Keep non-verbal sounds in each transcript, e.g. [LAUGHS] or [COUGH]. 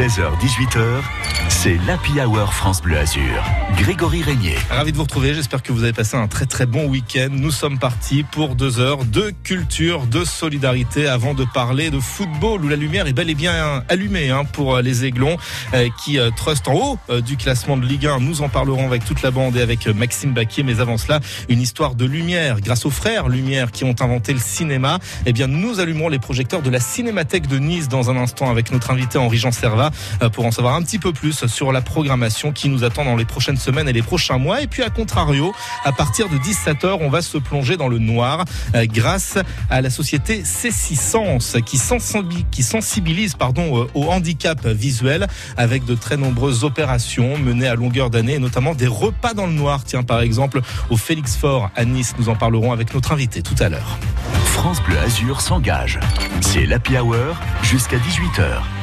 16h-18h, c'est l'Happy Hour France Bleu Azur. Grégory Régnier. Ravi de vous retrouver, j'espère que vous avez passé un très très bon week-end. Nous sommes partis pour deux heures de culture, de solidarité avant de parler de football où la lumière est bel et bien allumée hein, pour euh, les Aiglons euh, qui euh, trustent en haut du classement de Ligue 1. Nous en parlerons avec toute la bande et avec Maxime Baquier, mais avant cela, une histoire de lumière. Grâce aux frères Lumière qui ont inventé le cinéma, eh bien nous allumerons les projecteurs de la Cinémathèque de Nice dans un instant avec notre invité Henri-Jean Servat pour en savoir un petit peu plus sur la programmation qui nous attend dans les prochaines semaines et les prochains mois. Et puis à contrario, à partir de 17h, on va se plonger dans le noir euh, grâce à la société C6 qui, sensibilise, qui sensibilise pardon, euh, au handicap visuel avec de très nombreuses opérations menées à longueur d'année et notamment des repas dans le noir. Tiens par exemple au Félix Fort à Nice, nous en parlerons avec notre invité tout à l'heure. France Bleu Azur s'engage. C'est l'Happy Hour jusqu'à 18h.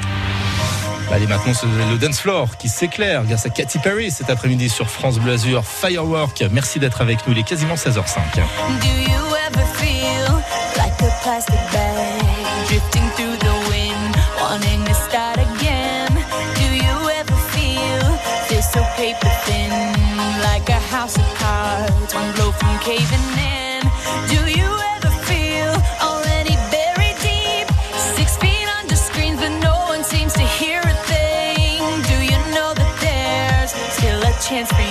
Allez, maintenant, c'est le dance floor qui s'éclaire grâce à Katy Perry cet après-midi sur France Bleu Azur. Firework, merci d'être avec nous. Il est quasiment 16h05. Do you ever feel like a plastic bag drifting through the wind, wanting to start again? Do you ever feel this so paper thin, like a house of cards, one blow from caving in? Do you chance for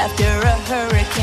after a hurricane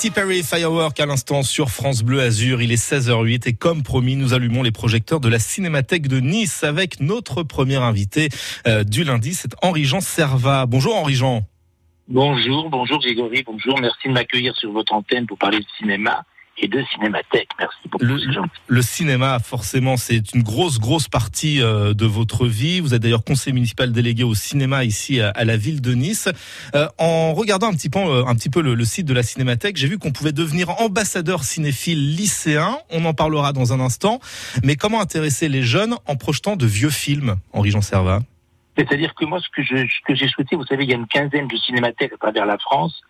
Katy Perry Firework à l'instant sur France Bleu Azur. Il est 16h08 et comme promis, nous allumons les projecteurs de la Cinémathèque de Nice avec notre premier invité euh, du lundi, c'est Henri-Jean Servat. Bonjour Henri-Jean. Bonjour, bonjour Grégory, bonjour. Merci de m'accueillir sur votre antenne pour parler de cinéma et de Cinémathèque. Merci beaucoup. Le, le cinéma, forcément, c'est une grosse, grosse partie euh, de votre vie. Vous êtes d'ailleurs conseiller municipal délégué au cinéma ici à, la ville de Nice. Euh, en regardant un petit peu, un petit peu le, le site de la Cinémathèque, j'ai vu qu'on pouvait devenir ambassadeur cinéphile lycéen. On en parlera dans un instant. Mais comment intéresser les jeunes en projetant de vieux films, Henri-Jean Servat? C'est-à-dire que moi, ce que, je, ce que j'ai souhaité, vous savez, il y a une quinzaine de cinémathèques à travers la France,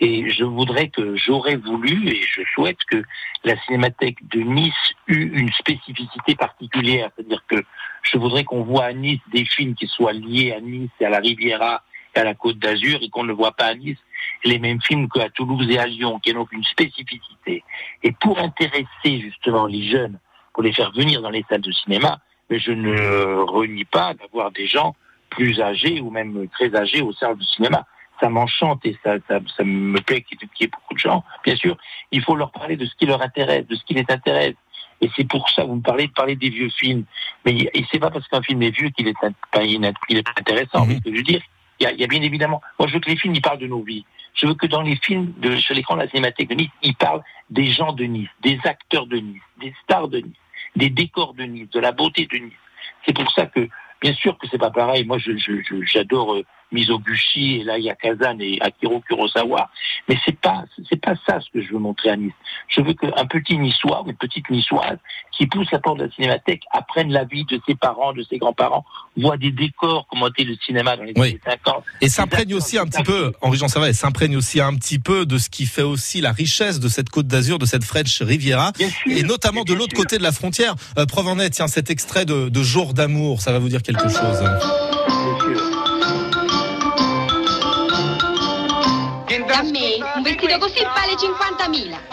et je voudrais que j'aurais voulu, et je souhaite que la cinémathèque de Nice eût une spécificité particulière. C'est-à-dire que je voudrais qu'on voit à Nice des films qui soient liés à Nice et à la Riviera et à la Côte d'Azur, et qu'on ne voit pas à Nice les mêmes films qu'à Toulouse et à Lyon, qui ont donc une spécificité. Et pour intéresser justement les jeunes, pour les faire venir dans les salles de cinéma, mais je ne renie pas d'avoir des gens plus âgés ou même très âgés au sein du cinéma. Ça m'enchante et ça, ça, ça, me plaît qu'il y ait beaucoup de gens. Bien sûr, il faut leur parler de ce qui leur intéresse, de ce qui les intéresse. Et c'est pour ça, vous me parlez de parler des vieux films. Mais c'est pas parce qu'un film est vieux qu'il est, il est intéressant. Mm-hmm. je veux dire, il y, a, il y, a, bien évidemment, moi je veux que les films, ils parlent de nos vies. Je veux que dans les films de, sur l'écran de la cinémathèque de Nice, ils parlent des gens de Nice, des acteurs de Nice, des stars de Nice, des décors de Nice, de la beauté de Nice. C'est pour ça que Bien sûr que c'est pas pareil. Moi, j'adore je, je, Mizoguchi et là il y a Kazan et Akiro Kurosawa, mais c'est pas c'est pas ça ce que je veux montrer à Nice. Je veux qu'un petit niçois ou une petite niçoise qui pousse la porte de la cinémathèque apprenne la vie de ses parents, de ses grands-parents, voit des décors comment était le cinéma dans les années 50. Et s'imprègne aussi un petit peu, Henri Jean Servat, s'imprègne aussi un petit peu de ce qui fait aussi la richesse de cette Côte d'Azur, de cette French Riviera, et notamment de l'autre côté de la frontière. Euh, preuve en est, tiens, cet extrait de, de Jour d'amour, ça va vous dire quelque chose.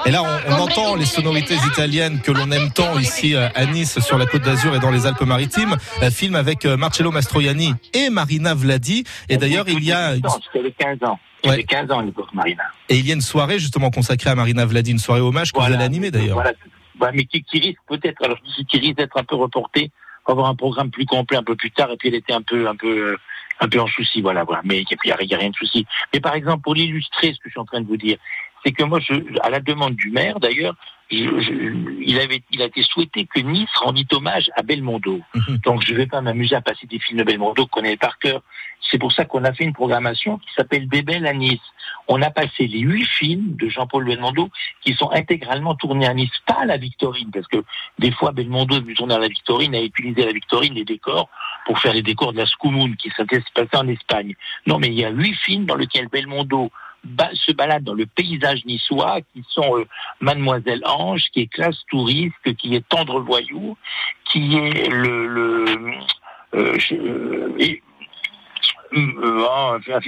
Et là, on, entend les sonorités italiennes que l'on aime tant ici euh, à Nice, sur la Côte d'Azur et dans les Alpes-Maritimes. Un film avec euh, Marcello Mastroianni et Marina Vladi. Et d'ailleurs, il y a... 15 ans. Il 15 ans à l'époque, Marina. Et il y a une soirée justement consacrée à Marina Vladi, une soirée hommage que vous allez animer d'ailleurs. Voilà. mais qui, risque peut-être, alors qui risque d'être un peu reporté, avoir un programme plus complet un peu plus tard. Et puis elle était un peu, un peu, euh, un peu en souci, voilà, voilà. Mais il n'y a, rien de souci. Mais par exemple, pour l'illustrer, ce que je suis en train de vous dire, c'est que moi, je, à la demande du maire, d'ailleurs, il, avait, il a été souhaité que Nice rendit hommage à Belmondo. Mhm. Donc, je ne vais pas m'amuser à passer des films de Belmondo qu'on connaît par cœur. C'est pour ça qu'on a fait une programmation qui s'appelle Bébel à Nice. On a passé les huit films de Jean-Paul Belmondo qui sont intégralement tournés à Nice, pas à la Victorine, parce que des fois, Belmondo est venu tourner à la Victorine, a utilisé à la Victorine les décors pour faire les décors de la Scoumoun qui s'était passé en Espagne. Non, mais il y a huit films dans lesquels Belmondo se baladent dans le paysage niçois, qui sont euh, Mademoiselle Ange, qui est classe touriste, qui est tendre voyou, qui est le, le euh, euh, et,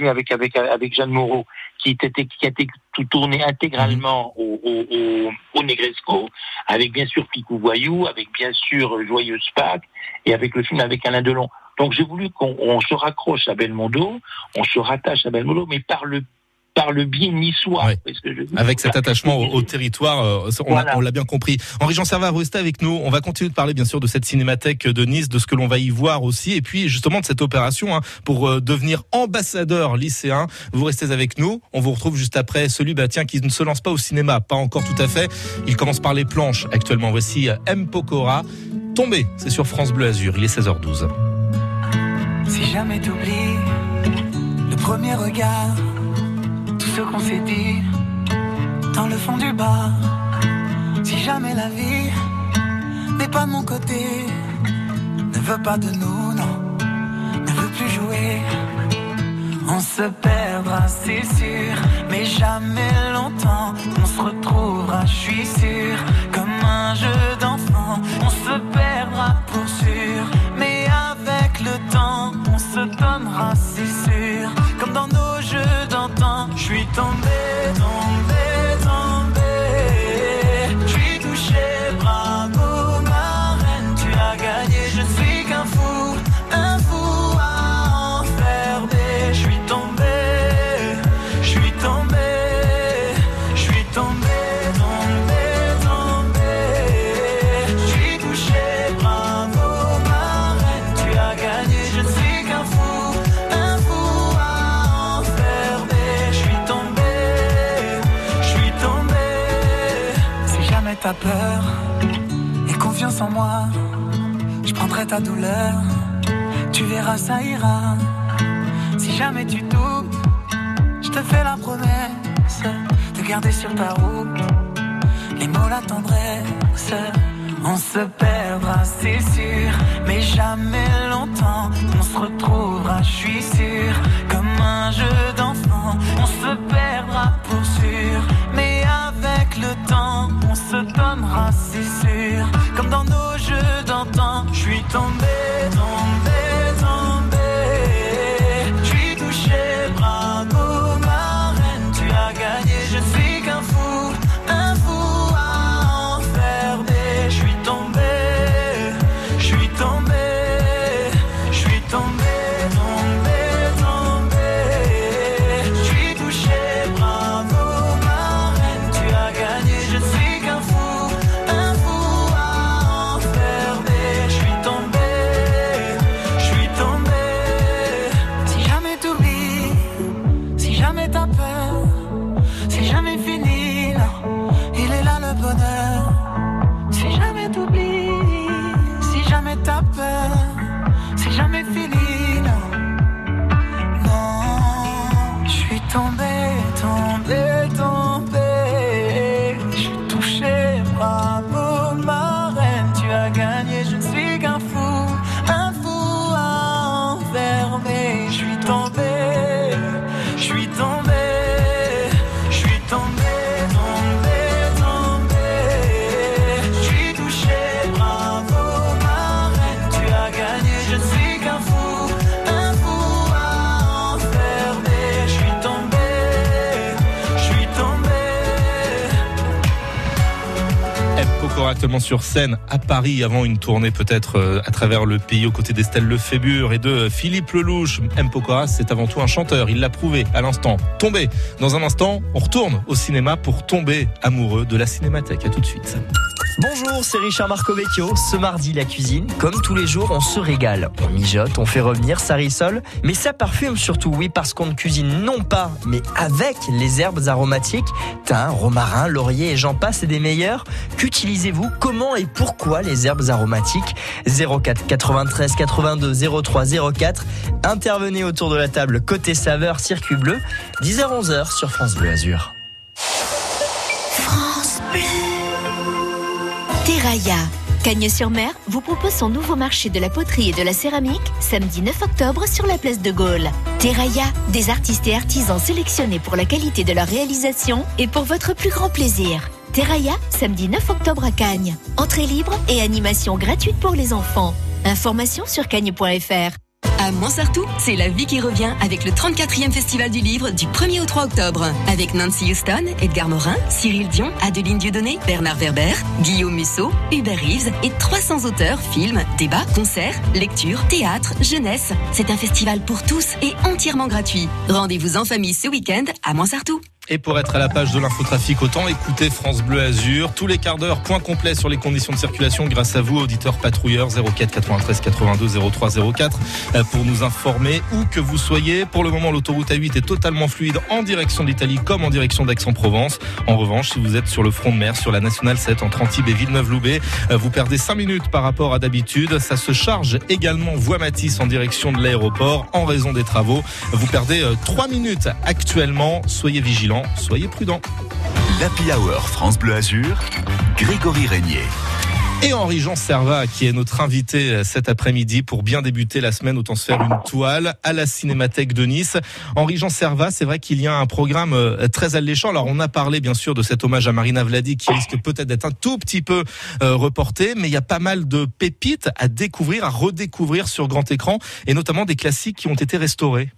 avec avec avec Jeanne Moreau, qui était qui a été tout tourné intégralement mhm. au, au, au, Negresco, avec bien sûr Picou Voyou, avec bien sûr Joyeuse Pâques, et avec le film avec Alain Delon. Donc j'ai voulu qu'on se raccroche à Belmondo, on se rattache à Belmondo, mais par le par le biais niçois. Avec cet attachement au, territoire, euh, on l'a bien compris. Henri-Jean Servat, restez avec nous. On va continuer de parler bien sûr de cette cinémathèque de Nice, de ce que l'on va y voir aussi, et puis justement de cette opération hein, pour euh, devenir ambassadeur lycéen. Vous restez avec nous. On vous retrouve juste après celui bah, tiens, qui ne se lance pas au cinéma, pas encore tout à fait. Il commence par les planches actuellement. Voici euh, M. Pokora. Tombé, c'est sur France Bleu Azur. Il est 16h12. Si jamais t'oublies le premier regard qu'on s'est dit dans le fond du bar. Si jamais la vie n'est pas de mon côté, ne veut pas de nous, non, ne veut plus jouer. On se perdra, c'est sûr, mais jamais longtemps. On se retrouvera, je suis sûr, comme un jeu d'enfant. On se perdra pour sûr, mais avec le temps, on se donnera, c'est sûr, dans nos je suis tombé, tombé, tombé. Je suis touché, bravo peur et confiance en moi. Je prendrai ta douleur, tu verras, ça ira. Si jamais tu doutes, je te fais la promesse de garder sur ta route les mots, la tendresse. On se perdra, c'est sûr, mais jamais longtemps. On se retrouvera, je suis sûr, comme un jeu d'enfant. On se perdra pour sûr, le temps, on se donnera, c'est sûr, comme dans nos jeux d'antan. Je suis tombé, tombé. Sur scène à Paris avant une tournée peut-être euh, à travers le pays aux côtés d'Estelle Lefébure et de Philippe Lelouch. M. Pokora, c'est avant tout un chanteur. Il l'a prouvé à l'instant. Tombé. Dans un instant, on retourne au cinéma pour tomber amoureux de la cinémathèque. À tout de suite. Bonjour, c'est Richard Marcovecchio. Ce mardi, la cuisine, comme tous les jours, on se régale. On mijote, on fait revenir, ça rissole, mais ça parfume surtout, oui, parce qu'on ne cuisine non pas, mais avec les herbes aromatiques, thym, romarin, laurier et j'en passe des meilleurs. Qu'utilisez-vous? Comment et pourquoi les herbes aromatiques? 04 93 82 03 04. Intervenez autour de la table côté saveur circuit bleu, 10h 11h sur France Bleu Azur. Terraia. Cagnes-sur-Mer vous propose son nouveau marché de la poterie et de la céramique samedi 9 octobre sur la place de Gaulle. Terraia, des artistes et artisans sélectionnés pour la qualité de leur réalisation et pour votre plus grand plaisir. Terraia, samedi 9 octobre à Cagnes. Entrée libre et animation gratuite pour les enfants. Information sur cagnes.fr. À Montsartou, c'est la vie qui revient avec le 34e Festival du Livre du 1er au 3 octobre. Avec Nancy Houston, Edgar Morin, Cyril Dion, Adeline Dieudonné, Bernard Werber, Guillaume Musso, Hubert Reeves et 300 auteurs, films, débats, concerts, lectures, théâtre, jeunesse. C'est un festival pour tous et entièrement gratuit. Rendez-vous en famille ce week-end à Montsartou. Et pour être à la page de l'infotrafic, autant écoutez France Bleu Azur. Tous les quarts d'heure, point complet sur les conditions de circulation grâce à vous, auditeurs patrouilleurs 04 93 82 03 04 pour nous informer où que vous soyez. Pour le moment, l'autoroute A8 est totalement fluide en direction de l'Italie comme en direction d'Aix-en-Provence. En revanche, si vous êtes sur le front de mer, sur la nationale 7 entre Antibes et Villeneuve-Loubet, euh, vous perdez 5 minutes par rapport à d'habitude. Ça se charge également voie Matisse en direction de l'aéroport en raison des travaux. Vous perdez 3 euh, minutes actuellement. Soyez vigilants soyez prudents. L'Happy Hour France Bleu Azur, Grégory Régnier. Et Henri-Jean Servat, qui est notre invité euh, cet après-midi pour bien débuter la semaine, autant se faire une toile à la Cinémathèque de Nice. Henri-Jean Servat, c'est vrai qu'il y a un programme euh, très alléchant. Alors, on a parlé bien sûr de cet hommage à Marina Vladi qui risque peut-être d'être un tout petit peu euh, reporté, mais il y a pas mal de pépites à découvrir, à redécouvrir sur grand écran, et notamment des classiques qui ont été restaurés.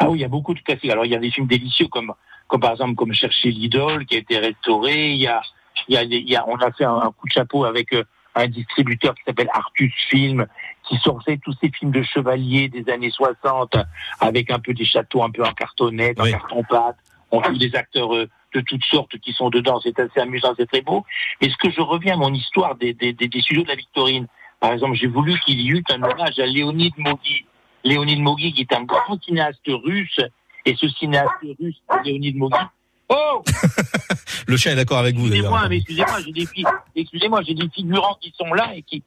Ah oui, il y a beaucoup de classiques. Alors il y a des films délicieux comme, comme par exemple comme Chercher l'idole qui a été restauré. Il y a, il y a, il y a on a fait un, coup de chapeau avec euh, un distributeur qui s'appelle Artus Film qui sortait tous ces films de chevaliers des années 60 avec un peu des châteaux un peu en cartonnette, en carton pâte. On trouve des acteurs euh, de toutes sortes qui sont dedans. C'est assez amusant, c'est très beau. Mais ce que je reviens à mon histoire des, des, des, des de la Victorine, par exemple, j'ai voulu qu'il y eût un hommage à Léonide Mogui Léonide Mogui, qui est un grand cinéaste russe, et ce cinéaste russe, Léonide Mogui, Oh Le chien est d'accord avec vous d'ailleurs. Excusez-moi, mais excusez-moi, j'ai des j'ai des figurants qui sont là et qui,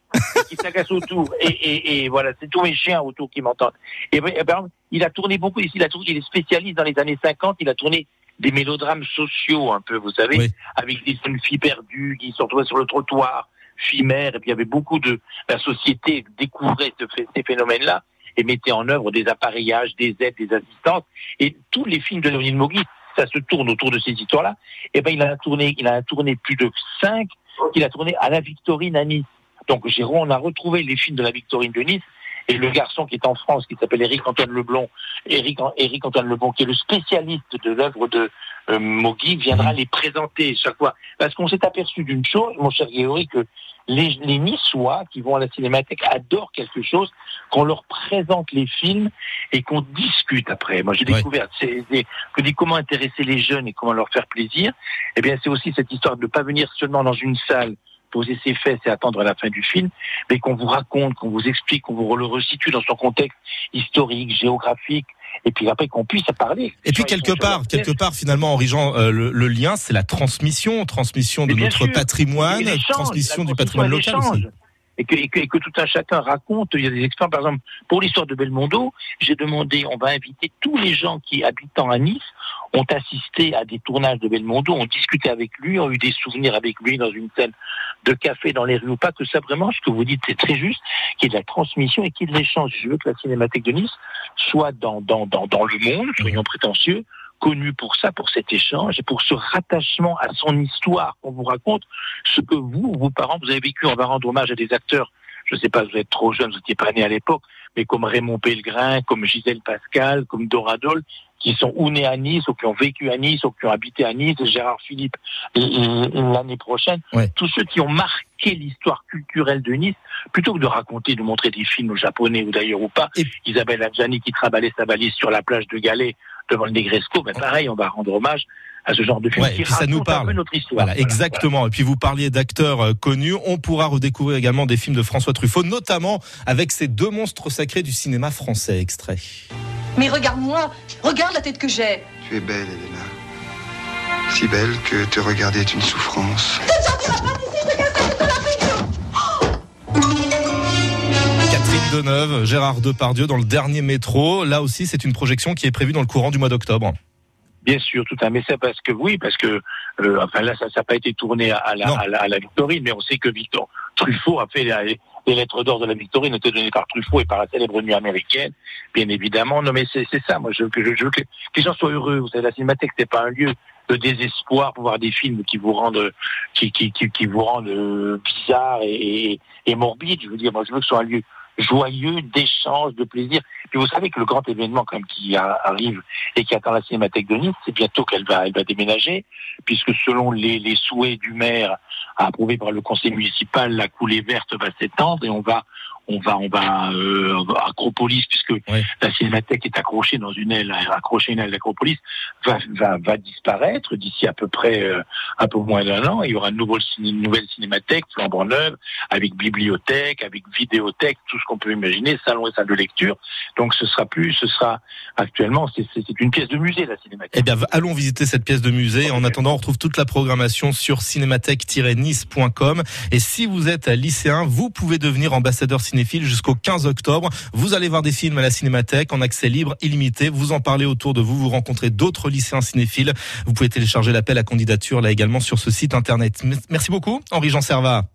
qui s'agacent autour. Et, et, et voilà, c'est tous mes chiens autour qui m'entendent. Et, ben, il a tourné beaucoup ici, il a tourné, il est spécialiste dans les années 50, il a tourné des mélodrames sociaux un peu, vous savez, Oui. avec des jeunes filles perdues qui se retrouvaient sur le trottoir, filles mères, et puis il y avait beaucoup de, la société découvrait ce ces phénomènes-là et mettait en œuvre des appareillages, des aides, des assistances. Et tous les films de Léonine Mogui, ça se tourne autour de ces histoires-là. Et ben, il en a tourné, il en a tourné plus de cinq qu'il a tourné à la Victorine à Nice. Donc, Jérôme, on a retrouvé les films de la Victorine de Nice. Et le garçon qui est en France, qui s'appelle Éric Antoine Leblond, Éric, Éric Antoine Leblond, qui est le spécialiste de l'œuvre de euh, Mogui, viendra les présenter chaque fois. Parce qu'on s'est aperçu d'une chose, mon cher Grégory, que les, les Niçois qui vont à la cinémathèque adorent quelque chose, qu'on leur présente les films et qu'on discute après. Moi, j'ai Ouais. découvert c'est, c'est- que dit comment intéresser les jeunes et comment leur faire plaisir. Eh bien, c'est aussi cette histoire de ne pas venir seulement dans une salle poser ses fesses et attendre la fin du film, mais qu'on vous raconte, qu'on vous explique, qu'on vous le resitue dans son contexte historique, géographique, et puis après qu'on puisse parler. Et puis quelque part, quelque part finalement, Henri Jean, euh, le, le lien, c'est la transmission, transmission de notre sûr. patrimoine, transmission du patrimoine local et aussi. Et que, et, que, et que tout un chacun raconte. Il y a des expériences, par exemple, pour l'histoire de Belmondo, j'ai demandé, on va inviter tous les gens qui, habitant à Nice, ont assisté à des tournages de Belmondo, ont discuté avec lui, ont eu des souvenirs avec lui dans une scène de café dans les rues ou pas, que ça vraiment, ce que vous dites, c'est très juste, qu'il y ait de la transmission et qu'il y ait de l'échange. Je veux que la Cinémathèque de Nice soit dans, dans, dans, dans le monde, soyons prétentieux, connu pour ça, pour cet échange et pour ce rattachement à son histoire qu'on vous raconte, ce que vous, vos parents, vous avez vécu. On va rendre hommage à des acteurs. Je ne sais pas, vous êtes trop jeune, vous n'étiez pas né à l'époque, mais comme Raymond Pellegrin, comme Gisèle Pascal, comme Dora Dole, qui sont ou nés à Nice, ou qui ont vécu à Nice, ou qui ont habité à Nice, Gérard Philippe l'année prochaine. Ouais. Tous ceux qui ont marqué l'histoire culturelle de Nice, plutôt que de raconter, de montrer des films japonais ou d'ailleurs ou pas, Et- Isabelle Adjani qui travaillait sa valise sur la plage de Galais devant le Negresco, ben pareil, on va rendre hommage à ce genre de film Ouais, et qui puis ça nous parle. peu notre histoire. Voilà, exactement. Et puis vous parliez d'acteurs euh, connus. On pourra redécouvrir également des films de François Truffaut, notamment avec ces deux monstres sacrés du cinéma français. Extrait. Mais regarde-moi, regarde la tête que j'ai. Tu es belle, Elena. Si belle que te regarder est une souffrance. Catherine Deneuve, Gérard Depardieu dans le dernier métro. Là aussi, c'est une projection qui est prévue dans le courant du mois d'octobre. Bien sûr, tout un mais c'est parce que oui, parce que euh, enfin là ça n'a pas été tourné à, à la, à, la, à la Victorine, mais on sait que Victor Truffaut a fait les, les lettres d'or de la Victorine étaient données par Truffaut et par la célèbre nuit américaine, bien évidemment. Non mais c'est c'est ça, moi je veux que je, je veux que les gens soient heureux. Vous savez, la cinémathèque c'est pas un lieu de désespoir pour voir des films qui vous rendent qui qui qui, qui vous rendent euh, bizarre et, et, et morbide. Je veux dire, moi je veux que ce soit un lieu joyeux, d'échange, de plaisir. Puis vous savez que le grand événement quand qui arrive et qui attend la Cinémathèque de Nice, c'est bientôt qu'elle va, elle va déménager, puisque selon les, les souhaits du maire approuvé par le conseil municipal, la coulée verte va s'étendre et on va, on va, on va, euh, Acropolis, puisque la Cinémathèque est accrochée dans une aile, accrochée à une aile d'Acropolis, va, va, va disparaître d'ici à peu près euh, un peu moins d'un an. Il y aura une nouvelle, une nouvelle cinémathèque flambant neuve, avec bibliothèque, avec vidéothèque, tout ce qu'on peut imaginer, salon et salle de lecture. Donc ce sera plus, ce sera actuellement, c'est une pièce de musée la cinémathèque. Eh bien, allons visiter cette pièce de musée. En attendant, on retrouve toute la programmation sur cinémathèque-nice.com. Et si vous êtes lycéen, vous pouvez devenir ambassadeur cinéphile jusqu'au 15 octobre. Vous allez voir des films à la cinémathèque en accès libre, illimité. Vous en parlez autour de vous. Vous rencontrez d'autres lycéens cinéphiles. Vous pouvez télécharger l'appel à candidature là également sur ce site internet. Merci beaucoup, Henri-Jean Servat.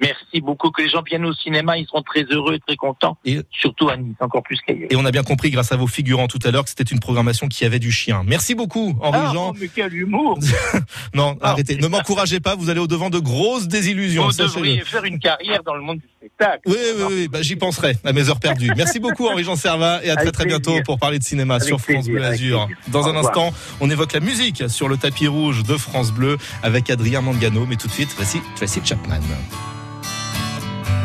Merci beaucoup que les gens viennent au cinéma, ils seront très heureux et très contents, Et- surtout à Nice, encore plus qu'ailleurs. Et on a bien compris grâce à vos figurants tout à l'heure que c'était une programmation qui avait du chien. Merci beaucoup, Ah, Henri-Jean. oh, mais quel humour [LAUGHS] Non, Ah. arrêtez. Ne m'encouragez pas. Vous allez au devant de grosses désillusions. Vous devriez faire une carrière dans le monde du spectacle. Oui, oui, oui, bah, j'y penserai à mes heures perdues. Merci beaucoup Henri-Jean Servat et à très Avec très bientôt plaisir. pour parler de cinéma Avec sur France plaisir, Bleu Azur. Dans un revoir. instant, on évoque la musique sur le tapis rouge de France Bleu avec Adrien Mangano, mais tout de suite, voici Tracy Chapman.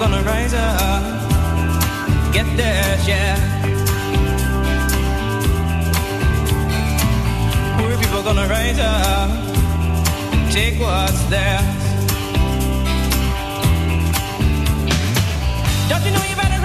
gonna rise up, get share. Poor people gonna rise up, take what's theirs. Don't you know you better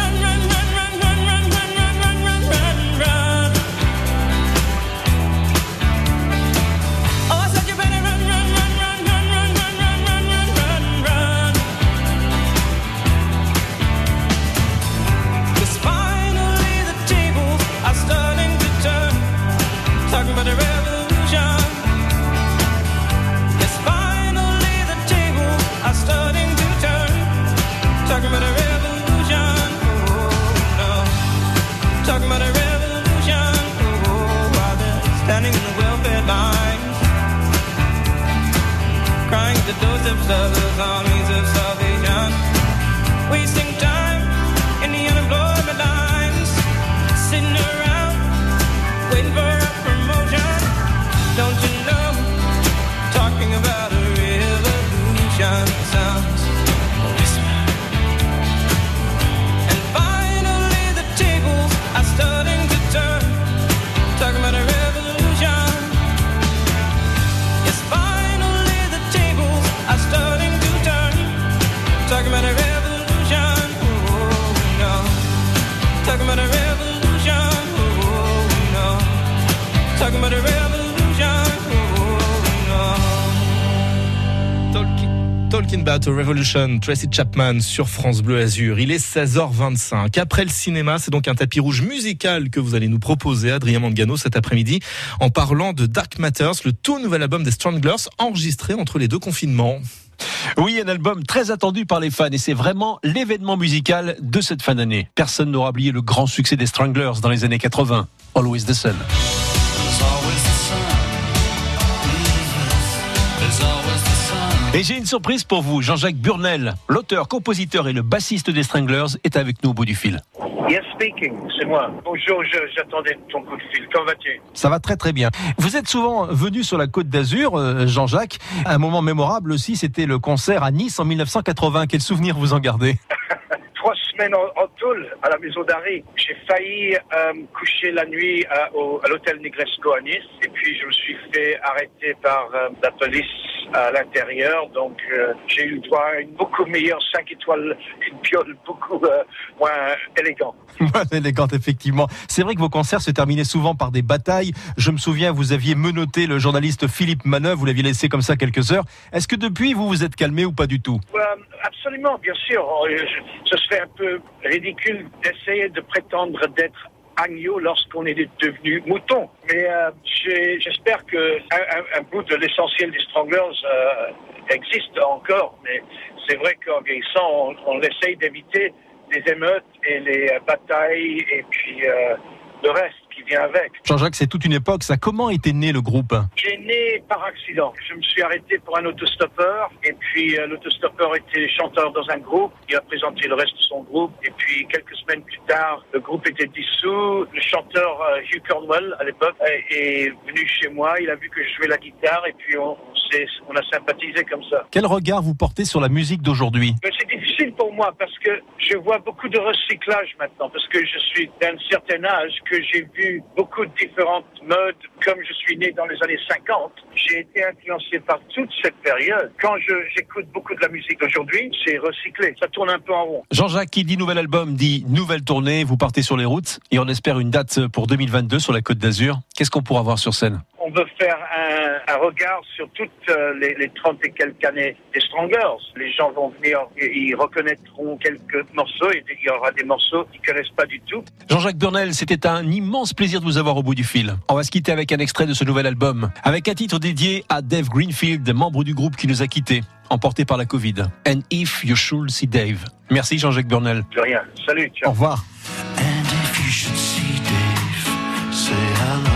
the doorsteps of those armies of salvation. Wasting time in the unemployment lines. Sitting around waiting for a promotion. Don't you know? Talking about a revolution sounds. Revolution, Tracy Chapman sur France Bleu Azur. Il est 16h25. Après le cinéma, c'est donc un tapis rouge musical que vous allez nous proposer, Adrien Mangano, cet après-midi, en parlant de Dark Matters, le tout nouvel album des Stranglers, enregistré entre les deux confinements. Oui, un album très attendu par les fans et c'est vraiment l'événement musical de cette fin d'année. Personne n'aura oublié le grand succès des Stranglers dans les années 80, Always the Sun. Et j'ai une surprise pour vous, Jean-Jacques Burnel, l'auteur, compositeur et le bassiste des Stranglers, est avec nous au bout du fil. Yes, speaking, c'est moi. Bonjour, j'attendais ton coup de fil. Comment vas-tu? Ça va très très bien. Vous êtes souvent venu sur la côte d'Azur, euh, Jean-Jacques. Un moment mémorable aussi, c'était le concert à Nice en 1980. Quel souvenir vous en gardez? [LAUGHS] Trois semaines en, en Toul, à la maison d'Harry. J'ai failli euh, coucher la nuit à, au- à l'hôtel Negresco à Nice. Et puis, je me suis fait arrêter par euh, la police à l'intérieur. Donc, euh, j'ai eu droit à une beaucoup meilleure 5 étoiles, une piole beaucoup euh, moins élégante. [LAUGHS] Moins élégante, effectivement. C'est vrai que vos concerts se terminaient souvent par des batailles. Je me souviens, vous aviez menotté le journaliste Philippe Manœuvre, vous l'aviez laissé comme ça quelques heures. Est-ce que depuis, vous vous êtes calmé ou pas du tout? Euh, absolument, bien sûr. Euh, je- Ce serait un peu ridicule d'essayer de prétendre d'être agneau lorsqu'on est devenu mouton. Mais euh, j'espère que un, bout de l'essentiel des Stranglers euh, existe encore. Mais c'est vrai qu'en vieillissant, on, on essaye d'éviter les émeutes et les euh, batailles et puis euh, le reste qui vient avec. Jean-Jacques, c'est toute une époque. Ça, comment était né le groupe? Il est né par accident. Je me suis arrêté pour un autostoppeur et puis euh, l'autostoppeur était chanteur dans un groupe. Il a présenté le reste de son groupe et puis quelques semaines plus tard, le groupe était dissous. Le chanteur euh, Hugh Cornwell à l'époque est, est venu chez moi. Il a vu que je jouais la guitare et puis on, on a sympathisé comme ça. Quel regard vous portez sur la musique d'aujourd'hui? C'est difficile pour moi parce que je vois beaucoup de recyclage maintenant, parce que je suis d'un certain âge, que j'ai vu beaucoup de différentes modes. Comme je suis né dans les années 50, j'ai été influencé par toute cette période. Quand j'écoute beaucoup de la musique d'aujourd'hui, c'est recyclé. Ça tourne un peu en rond. Jean-Jacques, qui dit nouvel album, dit nouvelle tournée. Vous partez sur les routes et on espère une date pour 2022 sur la Côte d'Azur. Qu'est-ce qu'on pourra voir sur scène? On veut faire un, un regard sur toutes euh, les, les 30 et quelques années des Stranglers. Les gens vont venir, et ils reconnaîtront quelques morceaux et il y aura des morceaux qu'ils connaissent pas du tout. Jean-Jacques Burnel, c'était un immense plaisir de vous avoir au bout du fil. On va se quitter avec un extrait de ce nouvel album, avec un titre dédié à Dave Greenfield, membre du groupe qui nous a quittés, emporté par la Covid. And if you should see Dave. Merci Jean-Jacques Burnel. De rien. Salut. Ciao. Au revoir. And if you should see Dave, say hello.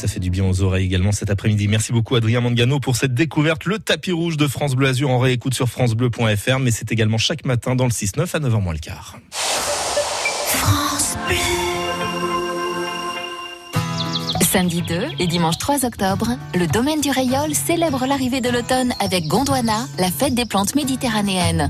Ça fait du bien aux oreilles également cet après-midi. Merci beaucoup Adrien Mangano pour cette découverte. Le tapis rouge de France Bleu Azur en réécoute sur francebleu.fr, mais c'est également chaque matin dans le 6-9 à 9h moins le quart. France Bleu. Samedi 2 et dimanche 3 octobre, le domaine du Rayol célèbre l'arrivée de l'automne avec Gondwana, la fête des plantes méditerranéennes.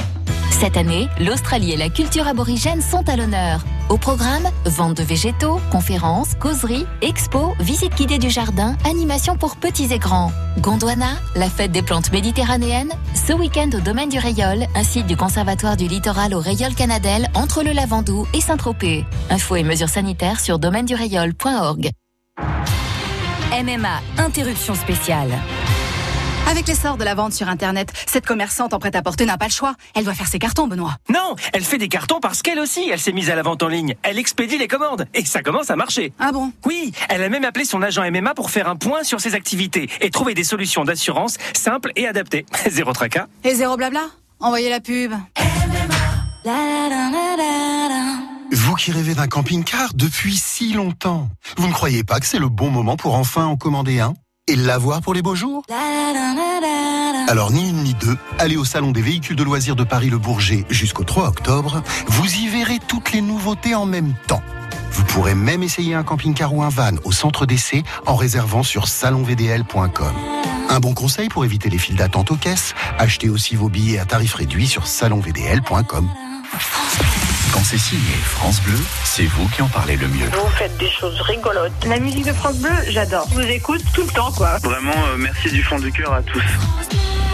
Cette année, l'Australie et la culture aborigène sont à l'honneur. Au programme, vente de végétaux, conférences, causeries, expos, visites guidées du jardin, animations pour petits et grands. Gondwana, la fête des plantes méditerranéennes, ce week-end au domaine du Rayol, un site du Conservatoire du littoral au Rayol Canadel entre le Lavandou et Saint-Tropez. Infos et mesures sanitaires sur domaine-du-rayol.org. MMA, interruption spéciale. Avec l'essor de la vente sur Internet, cette commerçante en prêt-à-porter n'a pas le choix. Elle doit faire ses cartons, Benoît. Non, elle fait des cartons parce qu'elle aussi, elle s'est mise à la vente en ligne. Elle expédie les commandes et ça commence à marcher. Ah bon? Oui, elle a même appelé son agent MMA pour faire un point sur ses activités et trouver des solutions d'assurance simples et adaptées. [LAUGHS] Zéro tracas. Et zéro blabla? Envoyez la pub. Vous qui rêvez d'un camping-car depuis si longtemps, vous ne croyez pas que c'est le bon moment pour enfin en commander un? Et l'avoir pour les beaux jours Alors ni une ni deux, allez au Salon des véhicules de loisirs de Paris-Le Bourget jusqu'au 3 octobre, vous y verrez toutes les nouveautés en même temps. Vous pourrez même essayer un camping-car ou un van au centre d'essai en réservant sur salonvdl.com. Un bon conseil pour éviter les files d'attente aux caisses, achetez aussi vos billets à tarif réduit sur salonvdl.com. Quand c'est signé France Bleu, c'est vous qui en parlez le mieux. Vous faites des choses rigolotes. La musique de France Bleu, j'adore. Je vous écoute tout le temps, quoi. Vraiment, euh, merci du fond du cœur à tous.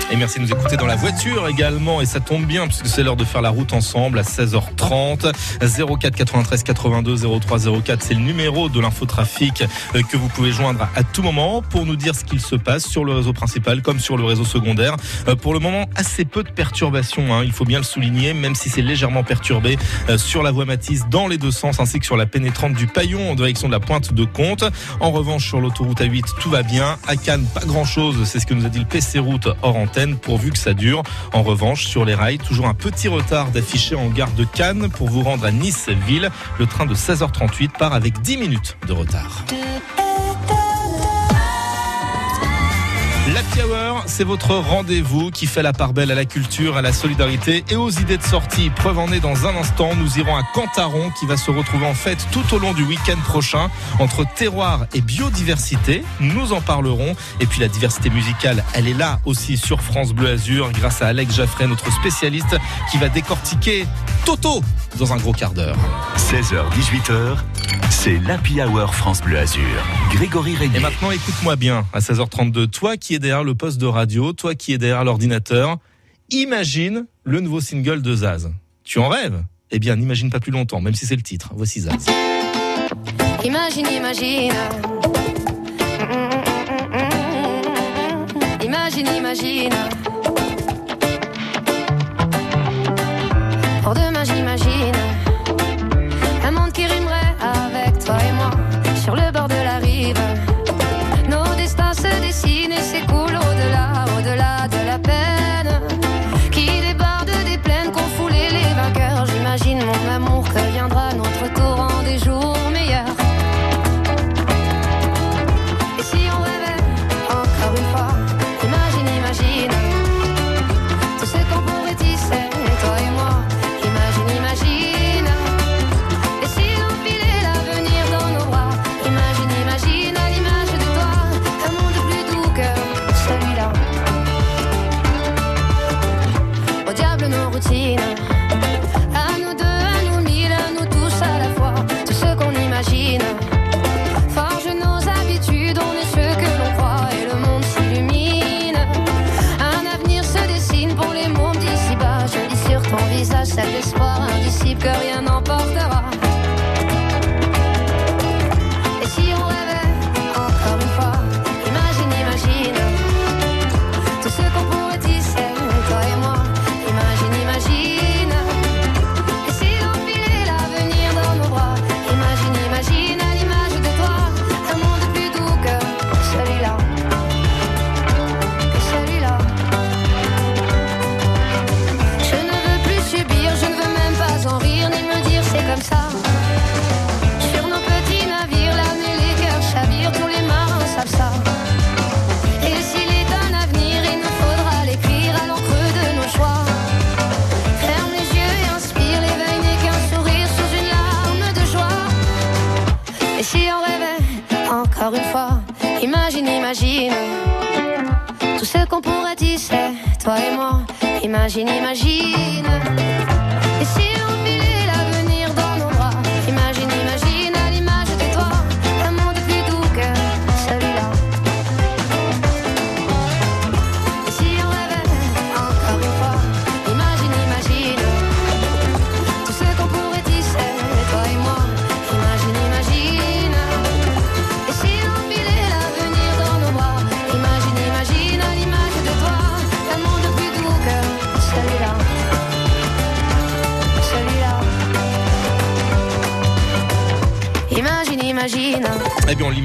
Et merci de nous écouter dans la voiture également. Et ça tombe bien puisque c'est l'heure de faire la route ensemble à 16h30. 04 93 82 03 04, c'est le numéro de l'infotrafic euh, que vous pouvez joindre à tout moment pour nous dire ce qu'il se passe sur le réseau principal comme sur le réseau secondaire. Euh, Pour le moment, assez peu de perturbations, hein, il faut bien le souligner, même si c'est légèrement perturbé euh, sur la voie Matisse dans les deux sens ainsi que sur la pénétrante du Paillon en direction de la pointe de Comte. En revanche, sur l'autoroute A8, tout va bien. À Cannes, pas grand chose, c'est ce que nous a dit le PC Route hors pourvu que ça dure. En revanche, sur les rails, toujours un petit retard d'afficher en gare de Cannes pour vous rendre à Nice-Ville. Le train de 16h38 part avec 10 minutes de retard. L'Happy Hour, c'est votre rendez-vous qui fait la part belle à la culture, à la solidarité et aux idées de sortie. Preuve en est dans un instant, nous irons à Cantaron qui va se retrouver en fête tout au long du week-end prochain entre terroir et biodiversité. Nous en parlerons. Et puis la diversité musicale, elle est là aussi sur France Bleu Azur grâce à Alex Jaffray, notre spécialiste qui va décortiquer Toto dans un gros quart d'heure. 16h, 18h, c'est l'Happy Hour France Bleu Azur. Grégory Régnier. Et maintenant, écoute-moi bien, à 16h32, toi qui derrière le poste de radio, toi qui es derrière l'ordinateur, imagine le nouveau single de Zaz. Tu en rêves? Eh bien, n'imagine pas plus longtemps, même si c'est le titre. Voici Zaz. Imagine, imagine. Imagine, imagine. Pour demain, j'imagine.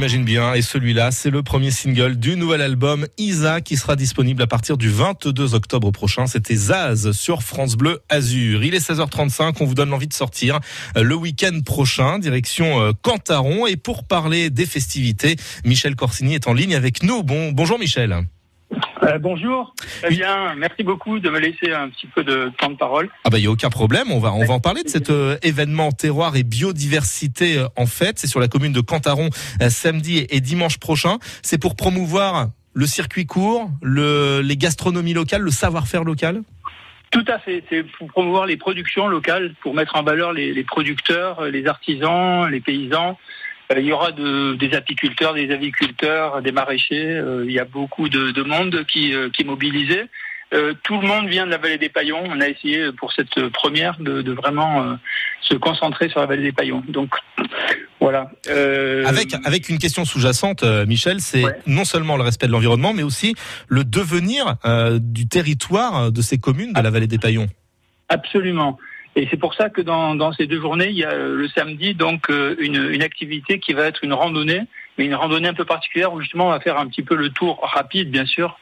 L'imagine bien. Et celui-là, c'est le premier single du nouvel album Isa qui sera disponible à partir du 22 octobre prochain. C'était Zaz sur France Bleu Azur. Il est 16h35. On vous donne l'envie de sortir euh, le week-end prochain, direction euh, Cantaron. Et pour parler des festivités, Michel Corsini est en ligne avec nous. Bon, bonjour Michel. Euh, bonjour. Très bien. Merci beaucoup de me laisser un petit peu de temps de parole. Ah bah il y a aucun problème, on va on va en parler de cet euh, événement terroir et biodiversité euh, en fait, c'est sur la commune de Cantaron samedi et, et dimanche prochain, c'est pour promouvoir le circuit court, le les gastronomies locales, le savoir-faire local? Tout à fait. C'est pour promouvoir les productions locales, pour mettre en valeur les, les producteurs, les artisans, les paysans. Euh, Il y aura de- des apiculteurs, des aviculteurs, des maraîchers. Euh, Il y a beaucoup de, de monde qui, euh, qui est mobilisé. Euh, tout le monde vient de la vallée des Paillons. On a essayé pour cette première de, de vraiment euh, se concentrer sur la vallée des Paillons. Donc voilà. Euh, Avec avec une question sous-jacente, Michel, c'est non seulement le respect de l'environnement, mais aussi le devenir du territoire de ces communes de la vallée des Paillons. Absolument. Et c'est pour ça que dans, ces deux journées, il y a euh, le samedi donc euh, une, activité qui va être une randonnée, mais une randonnée un peu particulière où justement on va faire un petit peu le tour rapide, bien sûr,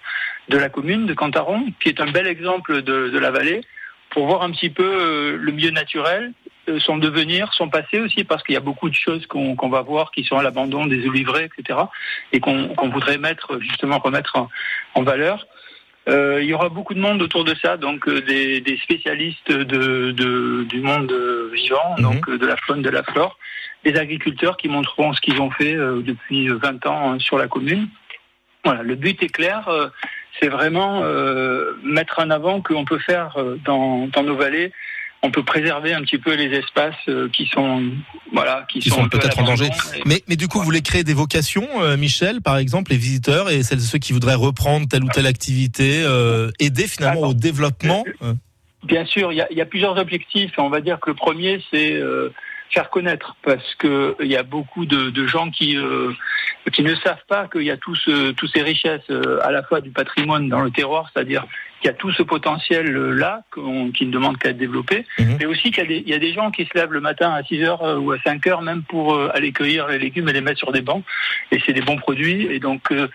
de la commune de Cantaron, qui est un bel exemple de, la vallée, pour voir un petit peu euh, le milieu naturel, son devenir, son passé aussi, parce qu'il y a beaucoup de choses qu'on va voir qui sont à l'abandon des oliveraies, etc., et qu'on voudrait mettre justement remettre en valeur. Euh, il y aura beaucoup de monde autour de ça, donc euh, des, des spécialistes de, de- du monde euh, vivant, donc euh, de la faune, de la flore, des agriculteurs qui montreront ce qu'ils ont fait euh, depuis 20 ans euh, sur la commune. Voilà, le but est clair, euh, c'est vraiment euh, mettre en avant qu'on peut faire euh, dans, dans nos vallées, on peut préserver un petit peu les espaces euh, qui sont voilà qui, qui sont, peut-être en danger. Mais, mais du coup, vous voulez créer des vocations, euh, Michel, par exemple, les visiteurs et celles ceux qui voudraient reprendre telle ou telle activité, euh, aider finalement au développement. Bien sûr, il y a, il y a plusieurs objectifs. On va dire que le premier, c'est euh, faire connaître, parce que il y a beaucoup de, de gens qui qui ne savent pas qu'il y a tout ce, toutes ces richesses, à la fois du patrimoine dans le terroir, c'est-à-dire qu'il y a tout ce potentiel euh, là qu'on- qui ne demande qu'à être développé, mais aussi qu'il y, a des- il y a des gens qui se lèvent le matin à 6 heures euh, ou à 5 heures même pour euh, aller cueillir les légumes et les mettre sur des bancs, et c'est des bons produits, et donc euh,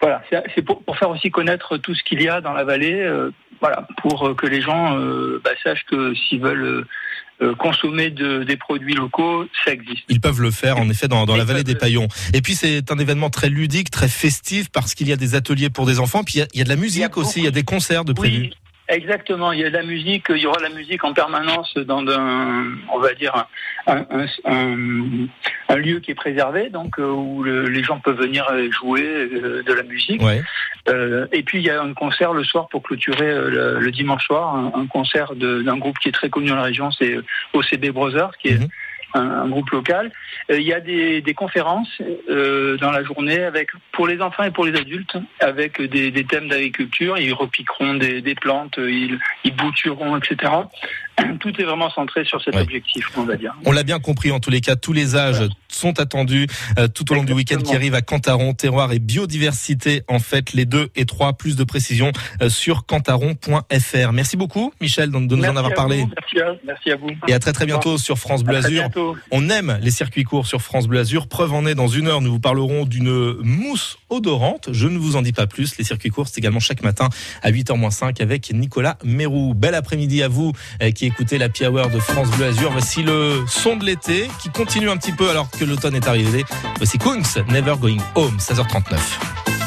voilà, c'est c'est pour, pour faire aussi connaître tout ce qu'il y a dans la vallée, euh, voilà, pour euh, que les gens euh, bah, sachent que s'ils veulent euh, consommer de- des produits locaux, ça existe. Ils peuvent le faire en effet dans, dans la vallée des Paillons. Et puis c'est un événement très ludique, très festif parce qu'il y a des ateliers pour des enfants. Puis il y a, il y a de la musique aussi, il y a des concerts de prévus. Oui, exactement. Il y a de la musique. Il y aura de la musique en permanence dans un, on va dire, un, un- un- un lieu qui est préservé, donc euh, où le- les gens peuvent venir jouer euh, de la musique. Ouais. Euh, et puis il y a un concert le soir pour clôturer le, le dimanche soir, un, concert d'un groupe qui est très connu dans la région, c'est OCB Brothers, qui est un, groupe local. Euh, il y a des, conférences euh, dans la journée avec pour les enfants et pour les adultes avec des, thèmes d'agriculture. Ils repiqueront des, des plantes, ils, ils boutureront, etc. [CLEARS THROAT] Tout est vraiment centré sur cet Ouais. objectif, on va dire. On l'a bien compris, en tous les cas, tous les âges sont attendus euh, tout au long du week-end qui arrive à Cantaron, terroir et biodiversité. En fait, les deux et trois, plus de précisions euh, sur cantaron.fr. Merci beaucoup, Michel, de de nous en avoir parlé. vous, merci, à, merci à vous. Et à très très bientôt sur France Bleu Azur. On aime les circuits courts sur France Bleu Azur. Preuve en est, dans une heure, nous vous parlerons d'une mousse odorante. Je ne vous en dis pas plus. Les circuits courts, c'est également chaque matin à 8h-5 avec Nicolas Mérou. Bel après-midi à vous euh, qui écoutez la Hour de France Bleu Azur. Voici le son de l'été qui continue un petit peu alors que l'automne est arrivé. Voici Kungs, Never Going Home, 16h39.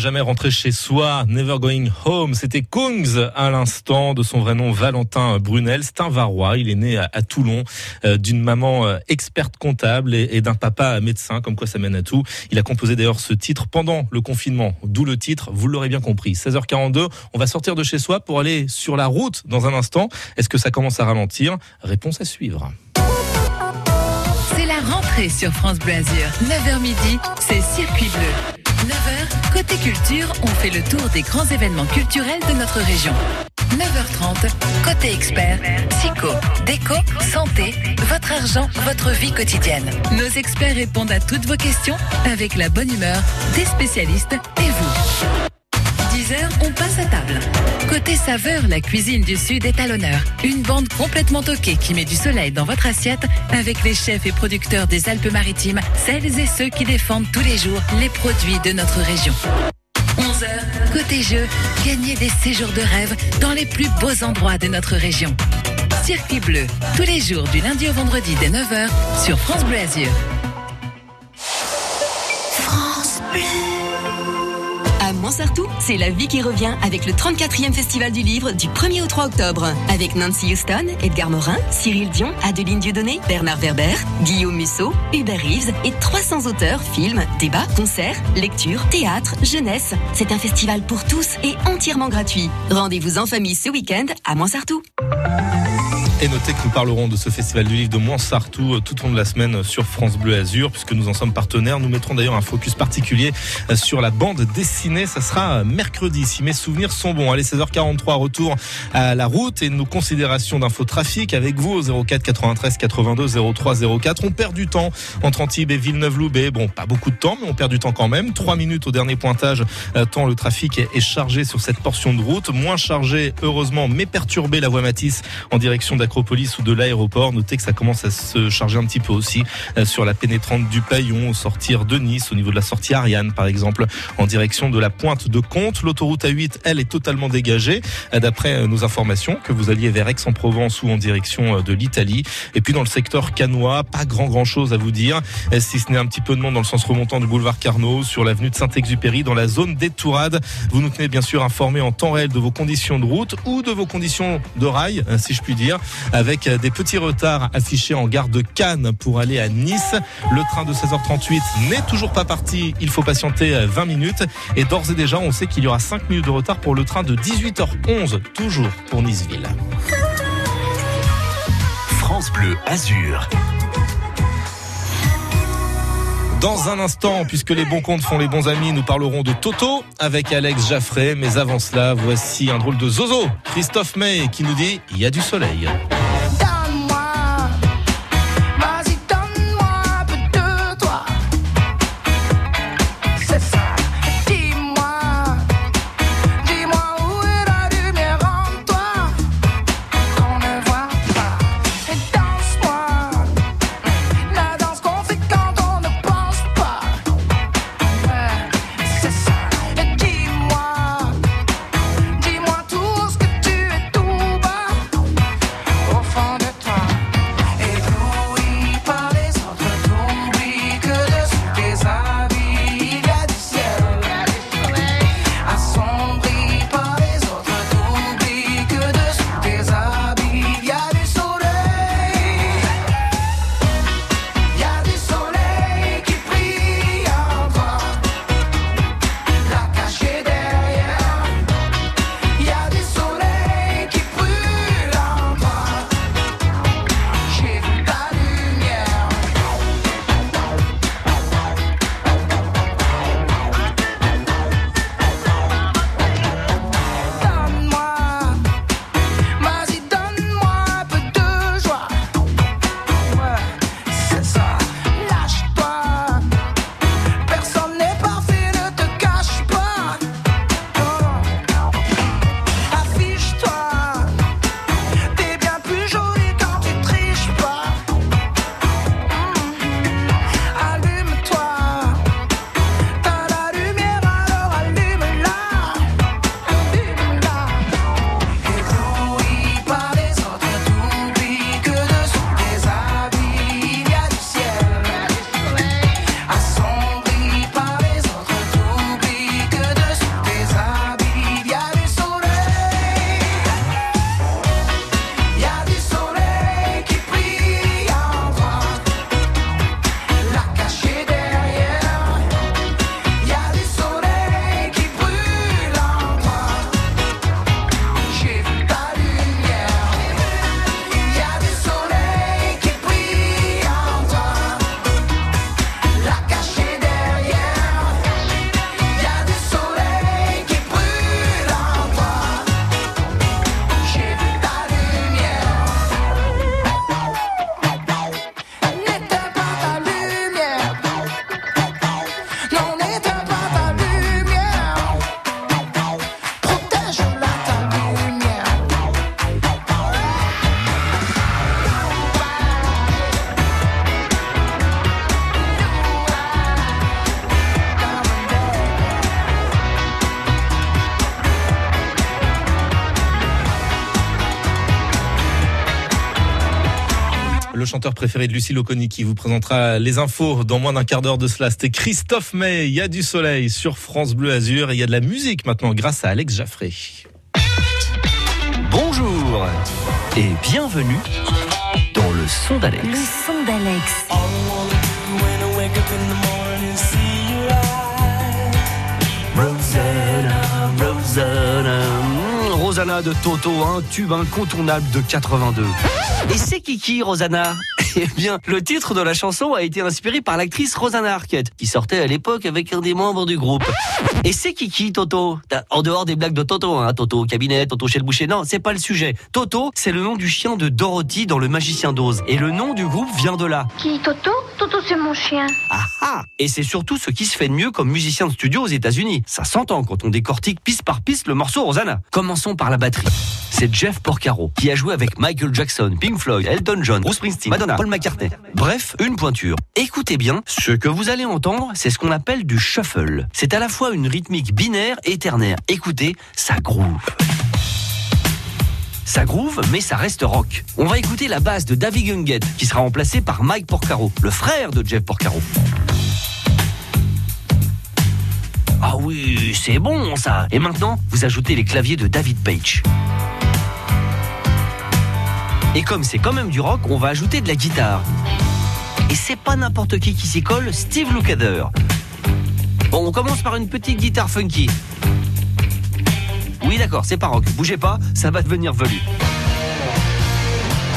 Jamais rentrer chez soi, Never Going Home. C'était Kungs à l'instant de son vrai nom Valentin Brunel. C'est un Varois. Il est né à, Toulon euh, d'une maman euh, experte comptable et, d'un papa médecin, comme quoi ça mène à tout. Il a composé d'ailleurs ce titre pendant le confinement, d'où le titre, vous l'aurez bien compris. 16h42, on va sortir de chez soi pour aller sur la route dans un instant. Est-ce que ça commence à ralentir? Réponse à suivre. C'est la rentrée sur France Bleu Azur. 9h midi, c'est Circuit Bleu. 9h, côté culture, on fait le tour des grands événements culturels de notre région. 9h30, côté expert, psycho, déco, santé, votre argent, votre vie quotidienne. Nos experts répondent à toutes vos questions avec la bonne humeur des spécialistes et vous. 10h, on passe à table. Côté saveur, la cuisine du Sud est à l'honneur. Une bande complètement toquée qui met du soleil dans votre assiette avec les chefs et producteurs des Alpes-Maritimes, celles et ceux qui défendent tous les jours les produits de notre région. 11h, côté jeu, gagnez des séjours de rêve dans les plus beaux endroits de notre région. Circuit bleu, tous les jours du lundi au vendredi dès 9h sur France Bleu. France Bleu. C'est la vie qui revient avec le 34e Festival du Livre du 1er au 3 octobre. Avec Nancy Houston, Edgar Morin, Cyril Dion, Adeline Dieudonné, Bernard Werber, Guillaume Musso, Hubert Reeves et 300 auteurs, films, débats, concerts, lectures, théâtre, jeunesse. C'est un festival pour tous et entièrement gratuit. Rendez-vous en famille ce week-end à Montsartou. Et notez que nous parlerons de ce festival du livre de Montsartou euh, tout au long de la semaine sur France Bleu Azur, puisque nous en sommes partenaires. Nous mettrons d'ailleurs un focus particulier euh, sur la bande dessinée. Ça sera mercredi, si mes souvenirs sont bons. Allez, 16h43, retour à la route et nos considérations d'infotrafic avec vous au 04 93 82 03 04. On perd du temps entre Antibes et Villeneuve-Loubet. Bon, pas beaucoup de temps, mais on perd du temps quand même. Trois minutes au dernier pointage, euh, tant le trafic est, chargé sur cette portion de route. Moins chargé, heureusement, mais perturbé la voie Matisse en direction d'Acropolis ou de l'aéroport. Notez que ça commence à se charger un petit peu aussi euh, sur la pénétrante du Paillon au sortir de Nice, au niveau de la sortie Ariane, par exemple, en direction de la pointe de Comte. L'autoroute A8, elle, est totalement dégagée, euh, d'après euh, nos informations, que vous alliez vers Aix-en-Provence ou en direction de l'Italie. Et puis dans le secteur canois, pas grand grand chose à vous dire, si ce n'est un petit peu de monde dans le sens remontant du boulevard Carnot, sur l'avenue de Saint-Exupéry, dans la zone des Tourades. Vous nous tenez bien sûr informés en temps réel de vos conditions de route ou de vos conditions de rail, euh, si je puis dire, avec euh, des petits retards affichés en gare de Cannes pour aller à Nice. Le train de 16h38 n'est toujours pas parti, il faut patienter euh, 20 minutes. Et d'ores et déjà, on sait qu'il y aura 5 minutes de retard pour le train de 18h11, toujours pour Niceville. France Bleu Azur. Dans un instant, puisque les bons comptes font les bons amis, nous parlerons de Toto avec Alex Jaffré. Mais avant cela, voici un drôle de Zozo, Christophe May, qui nous dit il y a du soleil. Chanteur préféré de Lucie Loconi qui vous présentera les infos dans moins d'un quart d'heure de cela. C'était Christophe May. Il y a du soleil sur France Bleu Azur et il y a de la musique maintenant grâce à Alex Jaffré. Bonjour et bienvenue dans le son d'Alex. Le son d'Alex. Rosanna de Toto, un tube incontournable de 82. Et c'est Kiki, Rosanna Eh bien, le titre de la chanson a été inspiré par l'actrice Rosanna Arquette, qui sortait à l'époque avec un des membres du groupe. Et c'est Kiki, Toto En dehors des blagues de Toto, hein, Toto au cabinet, Toto chez le boucher, non, c'est pas le sujet. Toto, c'est le nom du chien de Dorothy dans Le Magicien d'Oz. Et le nom du groupe vient de là. Qui Toto? Toto, c'est mon chien. Ah ah Et c'est surtout ce qui se fait de mieux comme musicien de studio aux États-Unis. Ça s'entend quand on décortique piste par piste le morceau Rosanna. Commençons par la batterie. C'est Jeff Porcaro qui a joué avec Michael Jackson, Pink Floyd, Elton John, Bruce Springsteen, Madonna, Bref, une pointure. Écoutez bien, ce que vous allez entendre, c'est ce qu'on appelle du shuffle. C'est à la fois une rythmique binaire et ternaire. Écoutez, ça groove. Ça groove, mais ça reste rock. On va écouter la basse de David Gungett, qui sera remplacé par Mike Porcaro, le frère de Jeff Porcaro. Ah oui, c'est bon ça. Et maintenant, vous ajoutez les claviers de David Page. Et comme c'est quand même du rock, on va ajouter de la guitare. Et c'est pas n'importe qui qui s'y colle, Steve Lukather. Bon, on commence par une petite guitare funky. Oui, d'accord, c'est pas rock. Bougez pas, ça va devenir velu.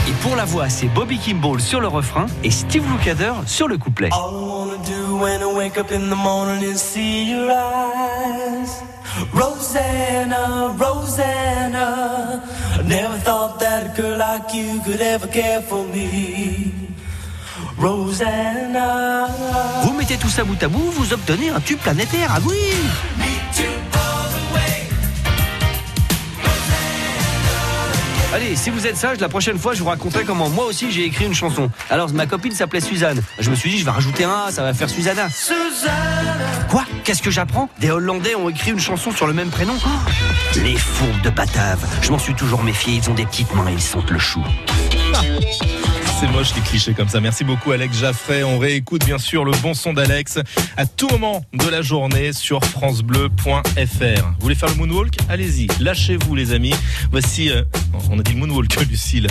Et pour la voix, c'est Bobby Kimball sur le refrain et Steve Lukather sur le couplet. Rosanna, Rosanna. I never thought that a girl like you could ever care for me. Rosanna. Vous mettez tout ça bout à bout, vous obtenez un tube planétaire, ah oui Allez, si vous êtes sage, la prochaine fois, je vous raconterai comment moi aussi j'ai écrit une chanson. Alors, ma copine s'appelait Suzanne. Je me suis dit, je vais rajouter un A, ça va faire Susanna. Quoi? Qu'est-ce que j'apprends? Des Hollandais ont écrit une chanson sur le même prénom Oh, Les fourbes de Batave. Je m'en suis toujours méfié, ils ont des petites mains et ils sentent le chou. C'est moche les clichés comme ça. Merci beaucoup Alex Jaffray. On réécoute bien sûr le bon son d'Alex à tout moment de la journée sur francebleu.fr. Vous voulez faire le moonwalk? Allez-y, lâchez-vous les amis. Voici, euh, on a dit moonwalk [LAUGHS] Lucille.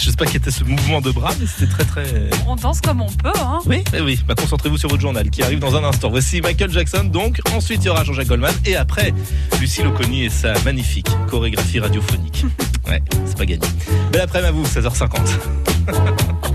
Je sais pas quel était ce mouvement de bras, mais c'était très très... On danse comme on peut, hein. Oui, eh oui. Bah, concentrez-vous sur votre journal qui arrive dans un instant. Voici Michael Jackson, donc. Ensuite, il y aura Jean-Jacques Goldman. Et après, Lucie Loconi et sa magnifique chorégraphie radiophonique. [LAUGHS] Ouais, c'est pas gagné. Belle après-midi à vous, 16h50. [LAUGHS]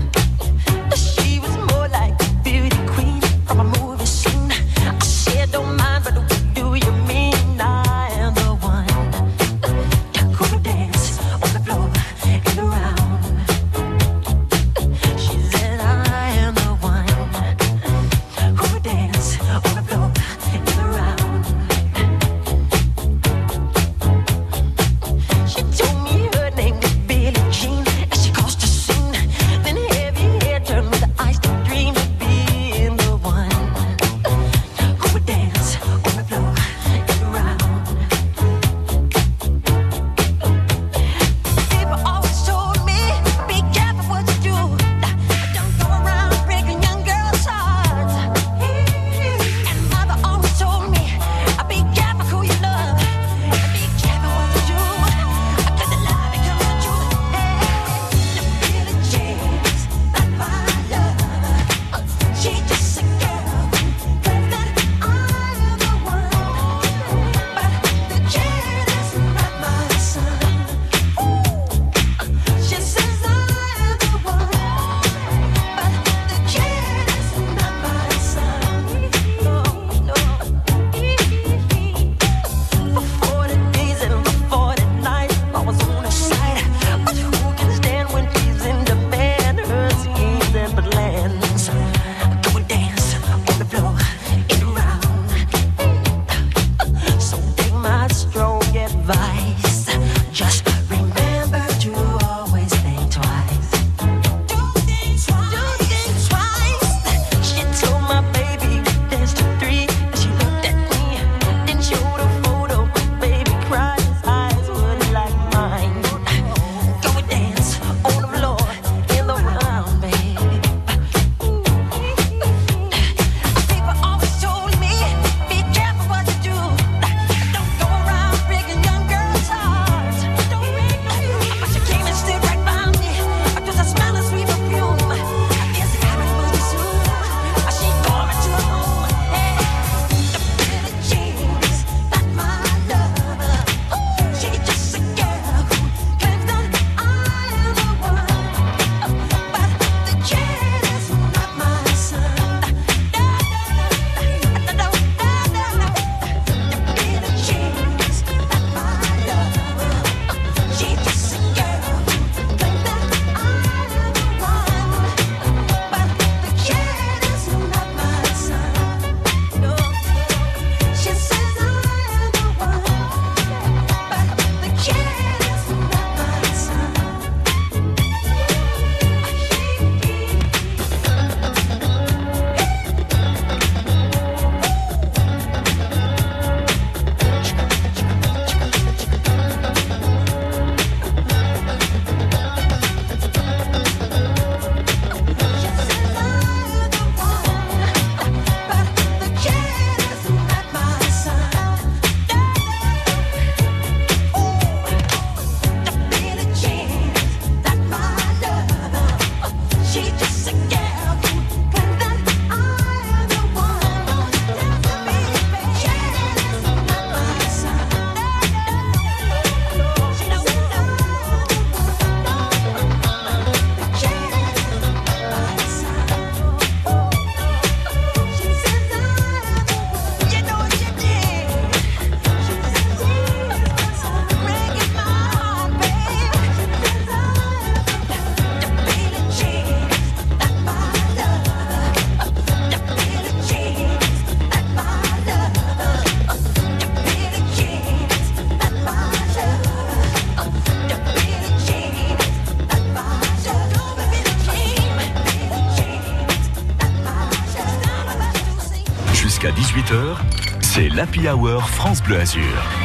l'Happy Hour France Bleu Azur.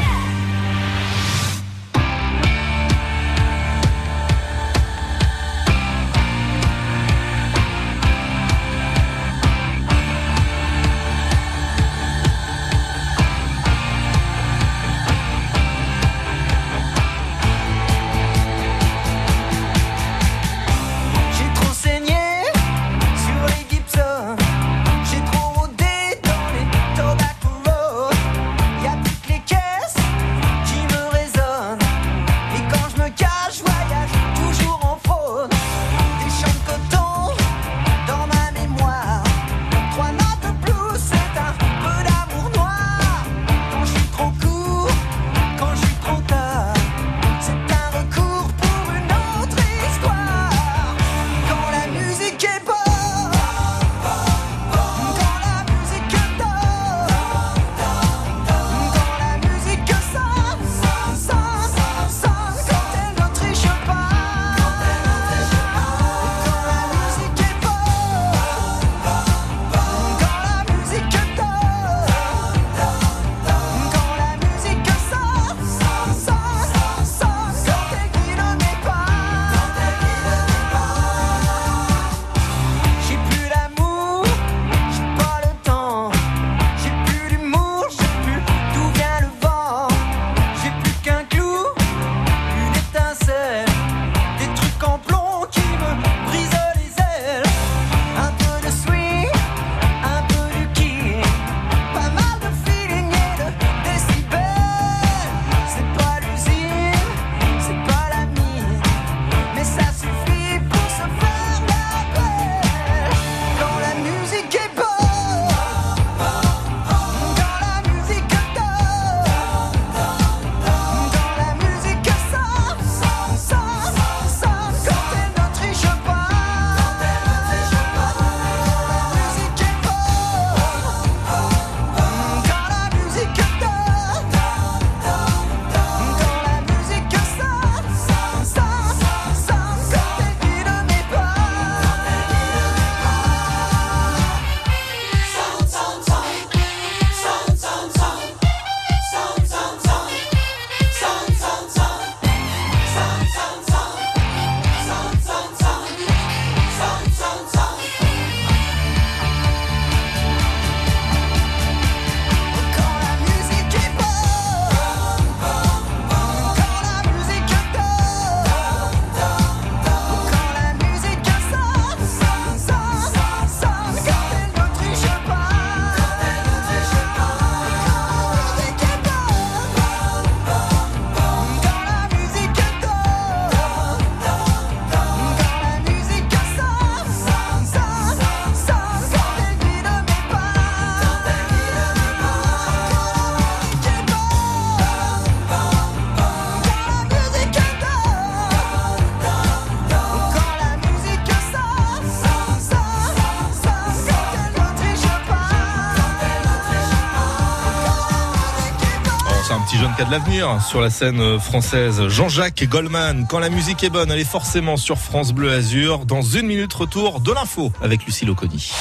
Qui a de l'avenir sur la scène française. Jean-Jacques Goldman, quand la musique est bonne, elle est forcément sur France Bleu Azur. Dans une minute, retour de l'info avec Lucie Oconi.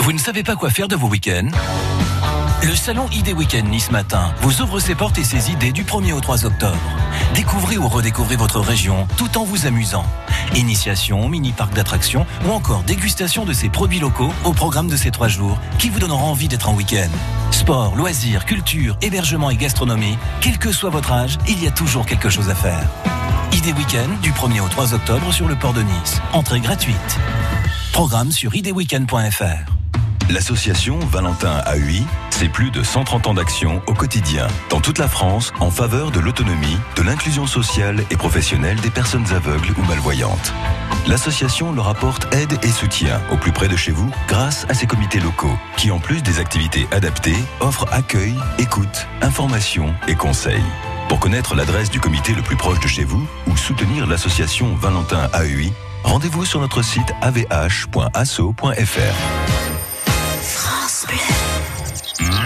Vous ne savez pas quoi faire de vos week-ends? Le salon ID Weekend Nice Matin vous ouvre ses portes et ses idées du 1er au 3 octobre. Découvrez ou redécouvrez votre région tout en vous amusant. Initiation, mini-parc d'attractions ou encore dégustation de ces produits locaux au programme de ces trois jours qui vous donneront envie d'être en week-end. Sport, loisirs, culture, hébergement et gastronomie, quel que soit votre âge, il y a toujours quelque chose à faire. ID Weekend du 1er au 3 octobre sur le port de Nice. Entrée gratuite. Programme sur idweekend.fr. L'association Valentin AUI, c'est plus de 130 ans d'action au quotidien, dans toute la France, en faveur de l'autonomie, de l'inclusion sociale et professionnelle des personnes aveugles ou malvoyantes. L'association leur apporte aide et soutien au plus près de chez vous grâce à ses comités locaux, qui en plus des activités adaptées, offrent accueil, écoute, information et conseils. Pour connaître l'adresse du comité le plus proche de chez vous ou soutenir l'association Valentin AUI, rendez-vous sur notre site avh.asso.fr. France Bleu.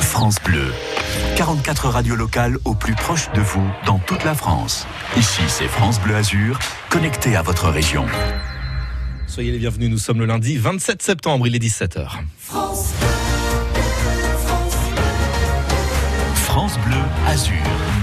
France Bleu. 44 radios locales au plus proche de vous dans toute la France. Ici, c'est France Bleu Azur, connecté à votre région. Soyez les bienvenus, nous sommes le lundi 27 septembre, il est 17h. France Bleu Azur.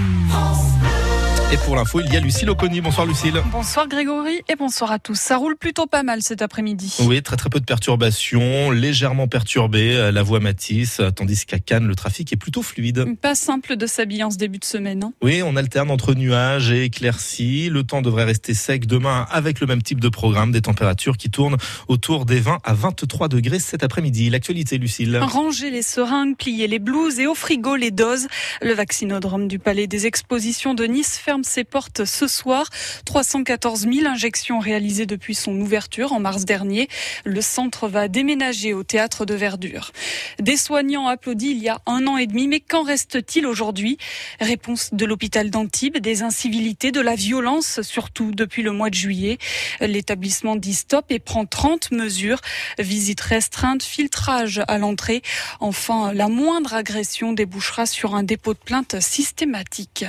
Et pour l'info, il y a Lucille Oconi. Bonsoir Lucille. Bonsoir Grégory et bonsoir à tous. Ça roule plutôt pas mal cet après-midi. Oui, très très peu de perturbations, légèrement perturbé, euh, la voie Matisse, euh, tandis qu'à Cannes, le trafic est plutôt fluide. Pas simple de s'habiller en ce début de semaine. hein. Oui, on alterne entre nuages et éclaircies. Le temps devrait rester sec demain avec le même type de programme, des températures qui tournent autour des 20 à 23 degrés cet après-midi. L'actualité, Lucille. Ranger les seringues, plier les blouses et au frigo les doses. Le vaccinodrome du Palais des Expositions de Nice ferme ses portes ce soir. 314 000 injections réalisées depuis son ouverture en mars dernier. Le centre va déménager au théâtre de Verdure. Des soignants applaudis il y a un an et demi, mais qu'en reste-t-il aujourd'hui? Réponse de l'hôpital d'Antibes, des incivilités, de la violence, surtout depuis le mois de juillet. L'établissement dit stop et prend 30 mesures. Visite restreinte, filtrage à l'entrée. Enfin, la moindre agression débouchera sur un dépôt de plainte systématique.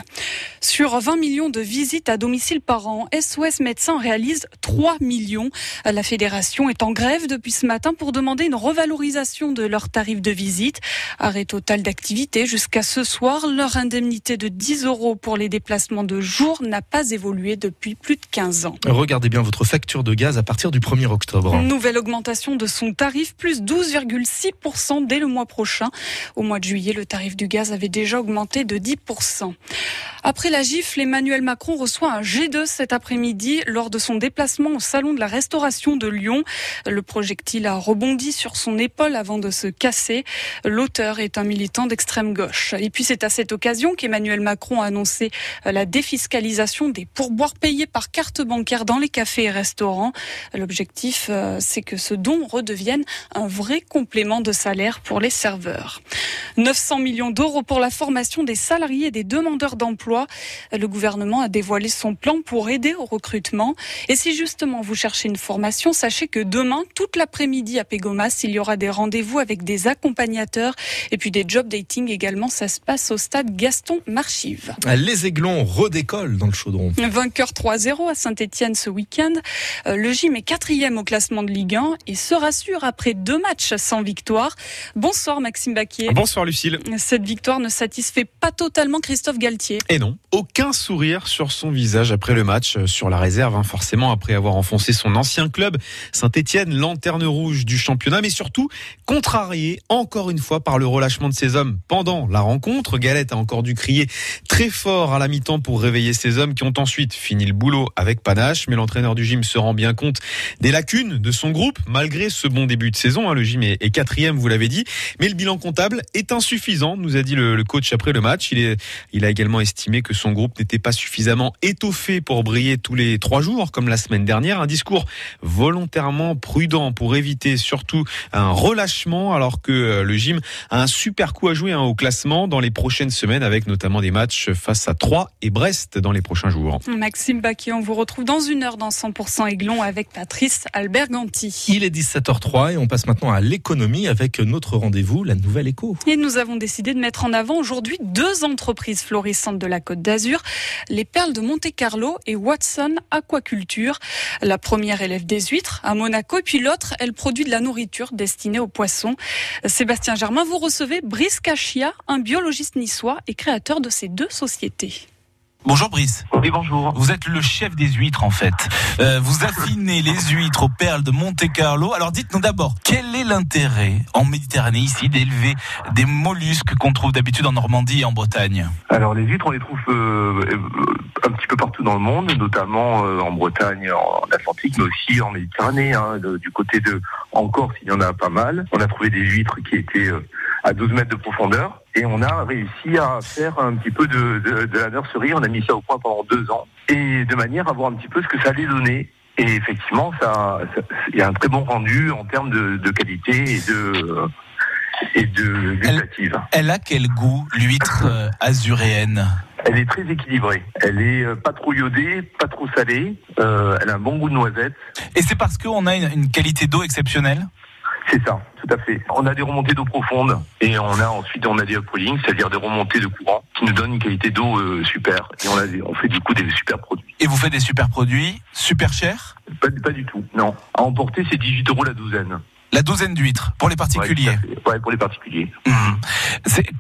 Sur 20 millions de visites à domicile par an, SOS Médecins réalise 3 millions. La fédération est en grève depuis ce matin pour demander une revalorisation de leurs tarifs de visite. Arrêt total d'activité jusqu'à ce soir. Leur indemnité de 10 euros pour les déplacements de jour n'a pas évolué depuis plus de 15 ans. Regardez bien votre facture de gaz à partir du 1er octobre. Nouvelle augmentation de son tarif, plus 12,6% dès le mois prochain. Au mois de juillet, le tarif du gaz avait déjà augmenté de 10%. Après la gifle, Emmanuel Macron reçoit un G2 cet après-midi lors de son déplacement au Salon de la Restauration de Lyon. Le projectile a rebondi sur son épaule avant de se casser. L'auteur est un militant d'extrême gauche. Et puis c'est à cette occasion qu'Emmanuel Macron a annoncé la défiscalisation des pourboires payés par carte bancaire dans les cafés et restaurants. L'objectif, euh, c'est que ce don redevienne un vrai complément de salaire pour les serveurs. 900 millions d'euros pour la formation des salariés et des demandeurs d'emploi. Le gouvernement a dévoilé son plan pour aider au recrutement. Et si justement vous cherchez une formation, sachez que demain, toute l'après-midi à Pégomas, il y aura des rendez-vous avec des accompagnateurs et puis des job dating également. Ça se passe au stade Gaston Marchive. Les Aiglons redécollent dans le chaudron. Vainqueur 3-0 à Saint-Etienne ce week-end. Euh, Le gym est quatrième au classement de Ligue 1 et se rassure après deux matchs sans victoire. Bonsoir Maxime Baquier. Bonsoir Lucille. Cette victoire ne satisfait pas totalement Christophe Galtier. Et non, aucun sourire sur son visage après le match, euh, sur la réserve, hein, forcément, après avoir enfoncé son ancien club, Saint-Etienne, lanterne rouge du championnat, mais surtout contrarié encore une fois par le relâchement de ses hommes pendant la rencontre. Galette a encore dû crier très fort à la mi-temps pour réveiller ses hommes qui ont ensuite fini le boulot avec panache, mais l'entraîneur du gym se rend bien compte des lacunes de son groupe, malgré ce bon début de saison. hein. Le gym est, quatrième, vous l'avez dit, mais le bilan comptable est insuffisant, nous a dit le, coach après le match. Il, il a également estimé que son groupe n'était pas suffisamment étoffé pour briller tous les trois jours, comme la semaine dernière. Un discours volontairement prudent pour éviter surtout un relâchement, alors que euh, le gym a un super coup à jouer hein, au classement dans les prochaines semaines, avec notamment des matchs face à Troyes et Brest dans les prochains jours. Maxime Baquier, on vous retrouve dans une heure dans 100% Aiglon avec Patrice Alberganti. Il est 17h03 et on passe maintenant à l'économie avec notre rendez-vous, la nouvelle écho. Et nous avons décidé de mettre en avant aujourd'hui deux entreprises florissantes de la Côte d'Azur, les Perles de Monte-Carlo et Watson Aquaculture. La première élève des huîtres à Monaco et puis l'autre, elle produit de la nourriture destinée aux poissons. Sébastien Germain, vous recevez Brice Cachia, un biologiste niçois et créateur de ces deux sociétés. Bonjour Brice. Oui, bonjour. Vous êtes le chef des huîtres en fait. Euh, vous affinez les huîtres aux perles de Monte Carlo. Alors dites-nous d'abord, quel est l'intérêt en Méditerranée ici d'élever des mollusques qu'on trouve d'habitude en Normandie et en Bretagne? Alors les huîtres, on les trouve euh, un petit peu partout dans le monde, notamment euh, en Bretagne, en Atlantique, mais aussi en Méditerranée. hein, de- du côté de en Corse, il y en a pas mal. On a trouvé des huîtres qui étaient euh, à 12 mètres de profondeur. Et on a réussi à faire un petit peu de, de, de la nurserie. On a mis ça au point pendant deux ans. Et de manière à voir un petit peu ce que ça allait donner. Et effectivement, ça, il y a un très bon rendu en termes de, de qualité et de, et de gustative. Elle a quel goût, l'huître euh, azuréenne Elle est très équilibrée. Elle est euh, pas trop iodée, pas trop salée. Euh, elle a un bon goût de noisette. Et c'est parce qu'on a une, une qualité d'eau exceptionnelle? C'est ça, tout à fait. On a des remontées d'eau profonde et on a ensuite on a des uplink, c'est-à-dire des remontées de courant qui nous donnent une qualité d'eau euh, super. Et on, a des- on fait du coup des super produits. Et vous faites des super produits, super chers? Pas, pas du tout, non. À emporter, c'est 18 euros la douzaine. La douzaine d'huîtres pour les particuliers. Ouais, pour les particuliers. Mhm.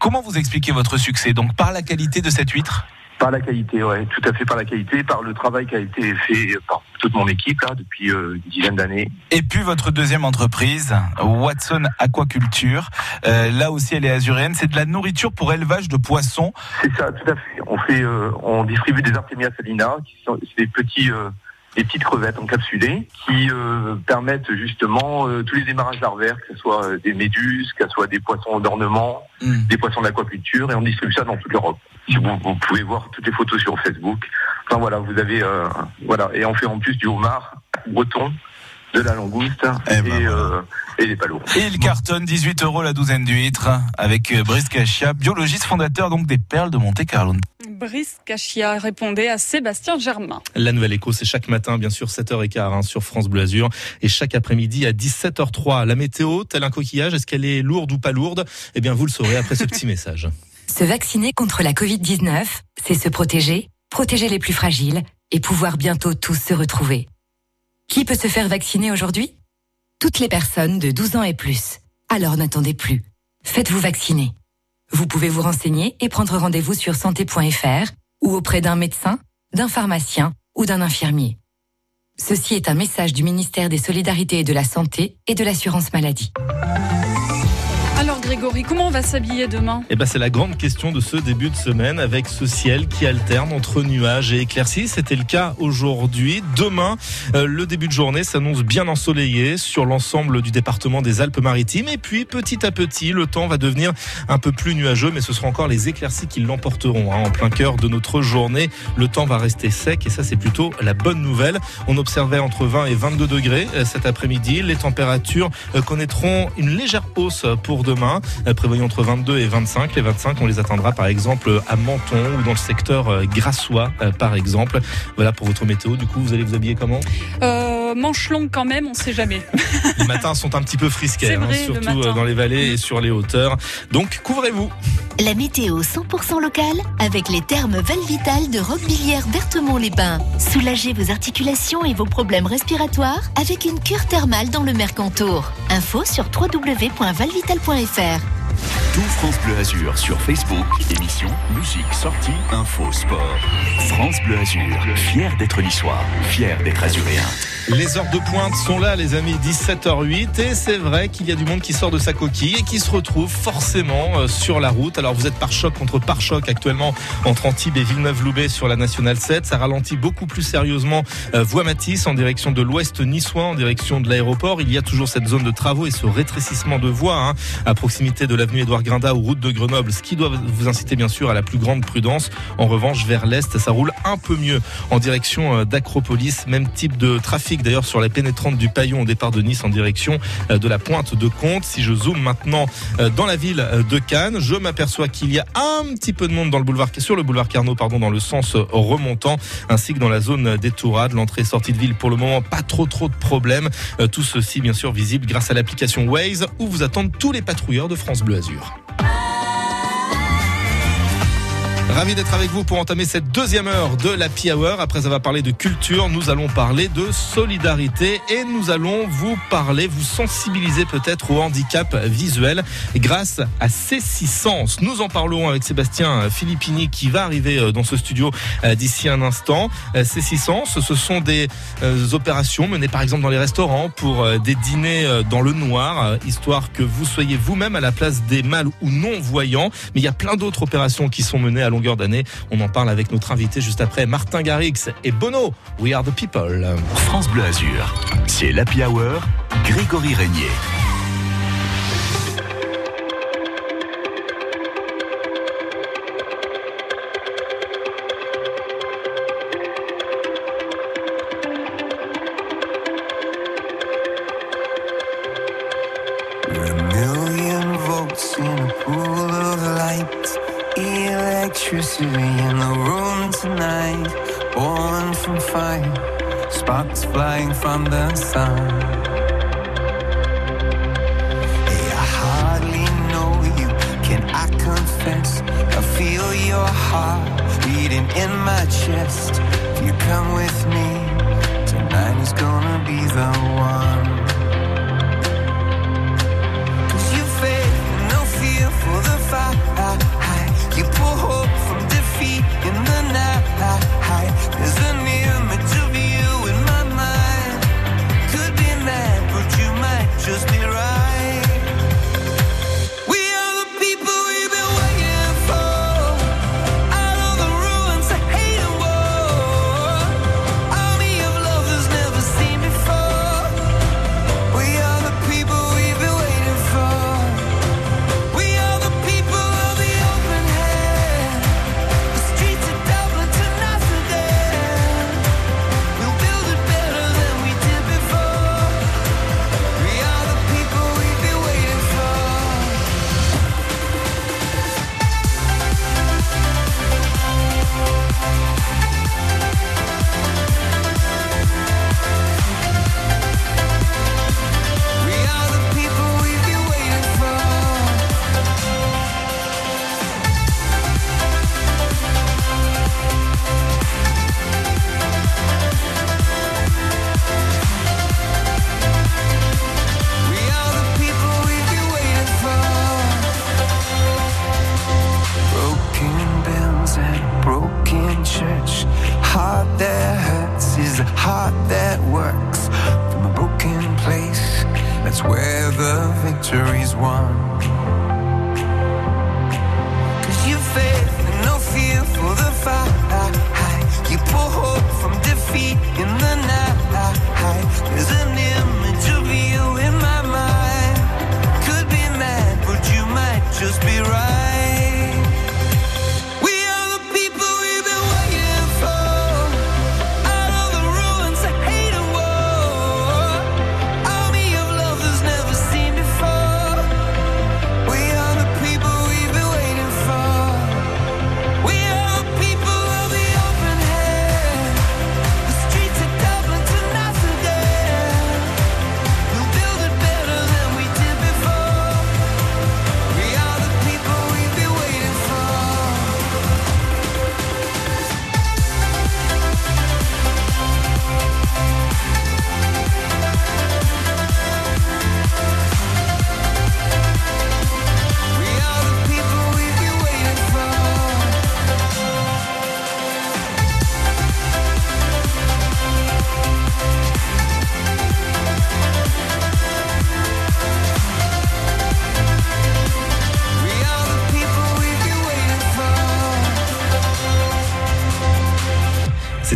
Comment vous expliquez votre succès? Donc par la qualité de cette huître? Par la qualité, ouais, tout à fait par la qualité, par le travail qui a été fait par toute mon équipe là depuis euh, une dizaine d'années. Et puis votre deuxième entreprise, Watson Aquaculture, Euh, là aussi elle est azuréenne, c'est de la nourriture pour élevage de poissons. C'est ça, tout à fait. On fait, euh, on distribue des Artemia salina, qui sont des petits, euh, des petites crevettes encapsulées, qui euh, permettent justement euh, tous les démarrages larvaires, que ce soit des méduses, que ce soit des poissons d'ornement, des poissons d'aquaculture, et on distribue ça dans toute l'Europe. Si vous, vous pouvez voir toutes les photos sur Facebook. Enfin voilà, vous avez, euh, voilà, et on fait en plus du homard breton, de la langouste et, euh, et des palourdes. Et il cartonne 18 euros la douzaine d'huîtres avec euh, Brice Cachia, biologiste fondateur donc des perles de Monte Carlo. Brice Cachia répondait à Sébastien Germain. La Nouvelle Écho, c'est chaque matin, bien sûr, 7h15 hein, sur France Bleu Azur. Et chaque après-midi à 17h03. La météo, tel un coquillage, est-ce qu'elle est lourde ou pas lourde? Eh bien, vous le saurez après ce petit [LAUGHS] message. Se vacciner contre la Covid-19, c'est se protéger, protéger les plus fragiles et pouvoir bientôt tous se retrouver. Qui peut se faire vacciner aujourd'hui? Toutes les personnes de 12 ans et plus. Alors n'attendez plus. Faites-vous vacciner. Vous pouvez vous renseigner et prendre rendez-vous sur santé.fr ou auprès d'un médecin, d'un pharmacien ou d'un infirmier. Ceci est un message du ministère des Solidarités et de la Santé et de l'Assurance Maladie. Grégory, comment on va s'habiller demain? Eh ben, c'est la grande question de ce début de semaine avec ce ciel qui alterne entre nuages et éclaircies. C'était le cas aujourd'hui. Demain, euh, le début de journée s'annonce bien ensoleillé sur l'ensemble du département des Alpes-Maritimes. Et puis, petit à petit, le temps va devenir un peu plus nuageux, mais ce seront encore les éclaircies qui l'emporteront. hein. En plein cœur de notre journée, le temps va rester sec et ça, c'est plutôt la bonne nouvelle. On observait entre 20 et 22 degrés euh, cet après-midi. Les températures euh, connaîtront une légère hausse pour demain, prévoyons entre 22 et 25. Les 25, on les atteindra par exemple à Menton ou dans le secteur euh, grassois, euh, par exemple. Voilà pour votre météo. Du coup, vous allez vous habiller comment? Euh, Manche longue quand même, on sait jamais. [LAUGHS] Les matins sont un petit peu frisqués, C'est hein, le surtout euh, dans les vallées et sur les hauteurs. Donc, couvrez-vous. La météo 100% locale avec les thermes Valvital de Roquebillière Berthemont-les-Bains. Soulagez vos articulations et vos problèmes respiratoires avec une cure thermale dans le Mercantour. Info sur www.valvital.fr horaires. Tout France Bleu Azur sur Facebook. Émission, musique, sortie, info, sport. France Bleu Azur, fier d'être niçois, fier d'être azuréen. Les heures de pointe sont là, les amis, 17h08. Et c'est vrai qu'il y a du monde qui sort de sa coquille et qui se retrouve forcément euh, sur la route. Alors vous êtes par choc contre par choc actuellement entre Antibes et Villeneuve-Loubet sur la Nationale 7. Ça ralentit beaucoup plus sérieusement euh, voie Matisse en direction de l'ouest niçois, en direction de l'aéroport. Il y a toujours cette zone de travaux et ce rétrécissement de voie hein, à proximité de l'avenue Édouard Grinda ou route de Grenoble, ce qui doit vous inciter bien sûr à la plus grande prudence. En revanche, vers l'est, ça roule un peu mieux en direction euh, d'Acropolis. Même type de trafic d'ailleurs sur la pénétrante du Paillon au départ de Nice en direction euh, de la pointe de Comte. Si je zoome maintenant euh, dans la ville de Cannes, je m'aperçois qu'il y a un petit peu de monde dans le boulevard, sur le boulevard Carnot, pardon, dans le sens remontant, ainsi que dans la zone des Tourades. L'entrée et sortie de ville pour le moment, pas trop trop de problèmes. Tout ceci bien sûr visible grâce à l'application Waze où vous attendent tous les patrouilleurs de France Bleu Azur. Ravi d'être avec vous pour entamer cette deuxième heure de la Hour. Après avoir parlé de culture, nous allons parler de solidarité et nous allons vous parler, vous sensibiliser peut-être au handicap visuel grâce à ces six sens. Nous en parlerons avec Sébastien Filippini qui va arriver euh, dans ce studio euh, d'ici un instant. Euh, Ces six sens, ce sont des opérations menées par exemple dans les restaurants pour des dîners dans le noir, histoire que vous soyez vous-même à la place des mâles ou non-voyants. Mais il y a plein d'autres opérations qui sont menées à On en parle avec notre invité juste après, Martin Garrix et Bono. We are the people. France Bleu Azur, c'est l'Happy Hour, Grégory Régnier.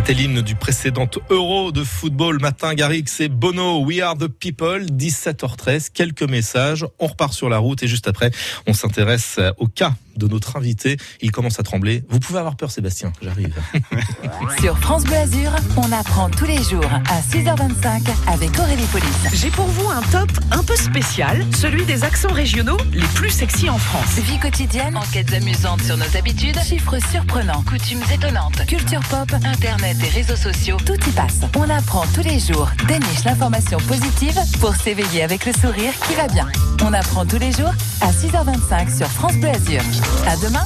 C'était l'hymne du précédent Euro de football. Matin Garrix et Bono. We are the people. 17h13 quelques messages. On repart sur la route et juste après on s'intéresse au cas de notre invité il commence à trembler vous pouvez avoir peur Sébastien j'arrive [LAUGHS] Sur France Bleu Azur, on apprend tous les jours à 6h25 avec Aurélie Police. J'ai pour vous un top un peu spécial, celui des accents régionaux les plus sexy en France. Vie quotidienne, enquêtes amusantes sur nos habitudes, chiffres surprenants, coutumes étonnantes, culture pop, internet et réseaux sociaux, tout y passe. On apprend tous les jours, déniche l'information positive pour s'éveiller avec le sourire qui va bien. On apprend tous les jours à 6h25 sur France Bleu Azur. À demain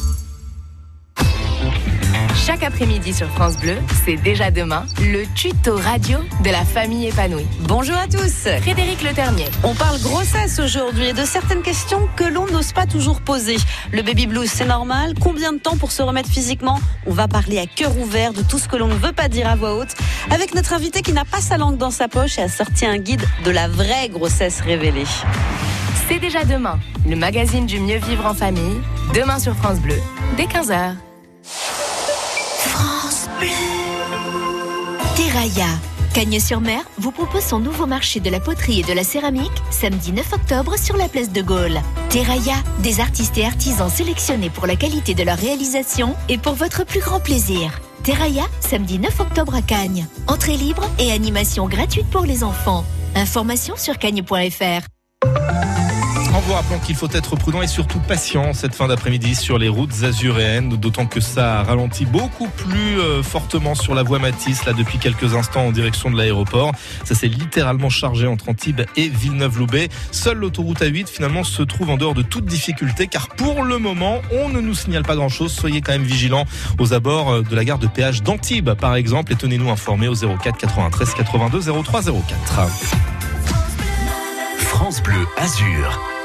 Chaque après-midi sur France Bleu, c'est déjà demain, le tuto radio de la famille épanouie. Bonjour à tous, Frédéric Le Ternier. On parle grossesse aujourd'hui et de certaines questions que l'on n'ose pas toujours poser. Le baby blues, c'est normal Combien de temps pour se remettre physiquement? On va parler à cœur ouvert de tout ce que l'on ne veut pas dire à voix haute avec notre invité qui n'a pas sa langue dans sa poche et a sorti un guide de la vraie grossesse révélée. C'est déjà demain, le magazine du mieux vivre en famille, demain sur France Bleu, dès 15h. France Bleu. Terraia. Cagnes-sur-Mer vous propose son nouveau marché de la poterie et de la céramique samedi 9 octobre sur la place de Gaulle. Terraia, des artistes et artisans sélectionnés pour la qualité de leur réalisation et pour votre plus grand plaisir. Terraia, samedi 9 octobre à Cagnes. Entrée libre et animation gratuite pour les enfants. Information sur cagnes.fr. Vous rappelant qu'il faut être prudent et surtout patient cette fin d'après-midi sur les routes azuréennes, d'autant que ça ralentit beaucoup plus euh, fortement sur la voie Matisse, là depuis quelques instants en direction de l'aéroport. Ça s'est littéralement chargé entre Antibes et Villeneuve-Loubet. Seule l'autoroute A8 finalement se trouve en dehors de toute difficulté car pour le moment, on ne nous signale pas grand-chose. Soyez quand même vigilants aux abords euh, de la gare de péage d'Antibes par exemple et tenez-nous informés au 04 93 82 03 04. France Bleu Azur.